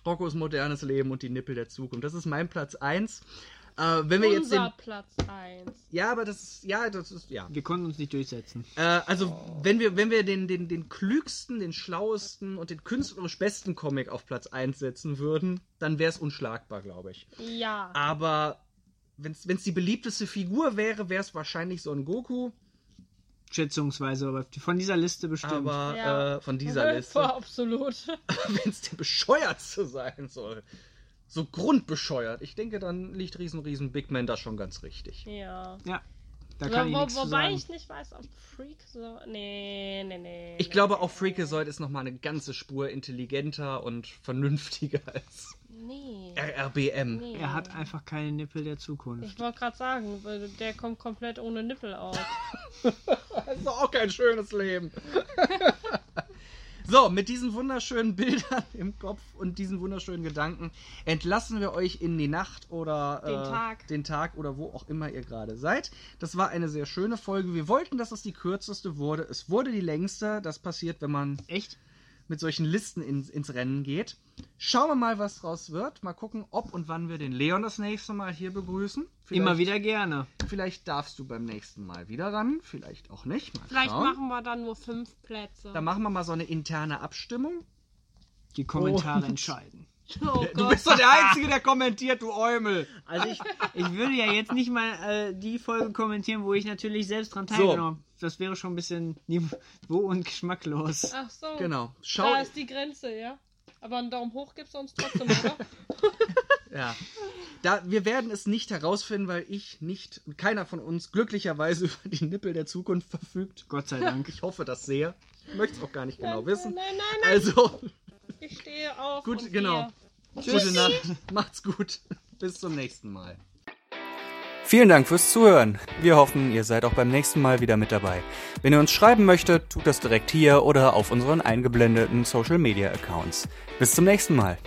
Roccos modernes Leben und die Nippel der Zukunft. Das ist mein Platz 1. Äh, wenn wir jetzt den. Unser Platz 1. Ja, aber das ist. Ja, das ist. Ja. Wir konnten uns nicht durchsetzen. Äh, also, wenn wir, wenn wir den, den, den klügsten, den schlauesten und den künstlerisch besten Comic auf Platz 1 setzen würden, dann wäre es unschlagbar, glaube ich. Ja. Aber wenn es die beliebteste Figur wäre, wäre es wahrscheinlich Son Goku. Schätzungsweise, aber von dieser Liste bestimmt. Aber Ja. äh, von dieser Liste, Absolut. wenn es der bescheuertste sein soll, so grundbescheuert, ich denke, dann liegt Riesen, Riesen Big Man da schon ganz richtig. ja. ja, da Wo, kann ich wo, nichts zu wobei sagen. ich nicht weiß, ob Freak so. Nee, nee, nee. Ich nee, glaube, auch Freakazoid ist nochmal eine ganze Spur intelligenter und vernünftiger als Nee. RRBM. nee. Er hat einfach keine Nippel der Zukunft. Ich wollte gerade sagen, der kommt komplett ohne Nippel aus. Das ist doch auch kein schönes Leben. so, mit diesen wunderschönen Bildern im Kopf und diesen wunderschönen Gedanken entlassen wir euch in die Nacht oder Den äh, Tag. den Tag oder wo auch immer ihr gerade seid. Das war eine sehr schöne Folge. Wir wollten, dass es die kürzeste wurde. Es wurde die längste. Das passiert, wenn man Echt? Mit solchen Listen ins, ins Rennen geht. Schauen wir mal, was draus wird. Mal gucken, ob und wann wir den Leon das nächste Mal hier begrüßen. Vielleicht- Immer wieder gerne. Vielleicht darfst du beim nächsten Mal wieder ran, vielleicht auch nicht. Mal Vielleicht schauen. machen wir dann nur fünf Plätze. Da machen wir mal so eine interne Abstimmung. Die Kommentare Und- entscheiden. oh Du Gott. bist doch der Einzige, der kommentiert, du Eumel. Also ich, ich würde ja jetzt nicht mal äh, die Folge kommentieren, wo ich natürlich selbst dran teilgenommen habe. Das wäre schon ein bisschen niveau- und geschmacklos. Ach so. Genau. Schau. Da ist die Grenze, ja? Aber einen Daumen hoch gibt's uns trotzdem, oder? Ja. Da, wir werden es nicht herausfinden, weil ich nicht, keiner von uns glücklicherweise über die Nippel der Zukunft verfügt. Gott sei Dank. Ich hoffe das sehr. Ich möchte es auch gar nicht genau wissen. Nein, nein, nein. Also, Ich stehe auf. gut, und genau. Gehe. Gute Nacht. Macht's gut. Bis zum nächsten Mal. Vielen Dank fürs Zuhören. Wir hoffen, ihr seid auch beim nächsten Mal wieder mit dabei. Wenn ihr uns schreiben möchtet, tut das direkt hier oder auf unseren eingeblendeten Social Media Accounts. Bis zum nächsten Mal.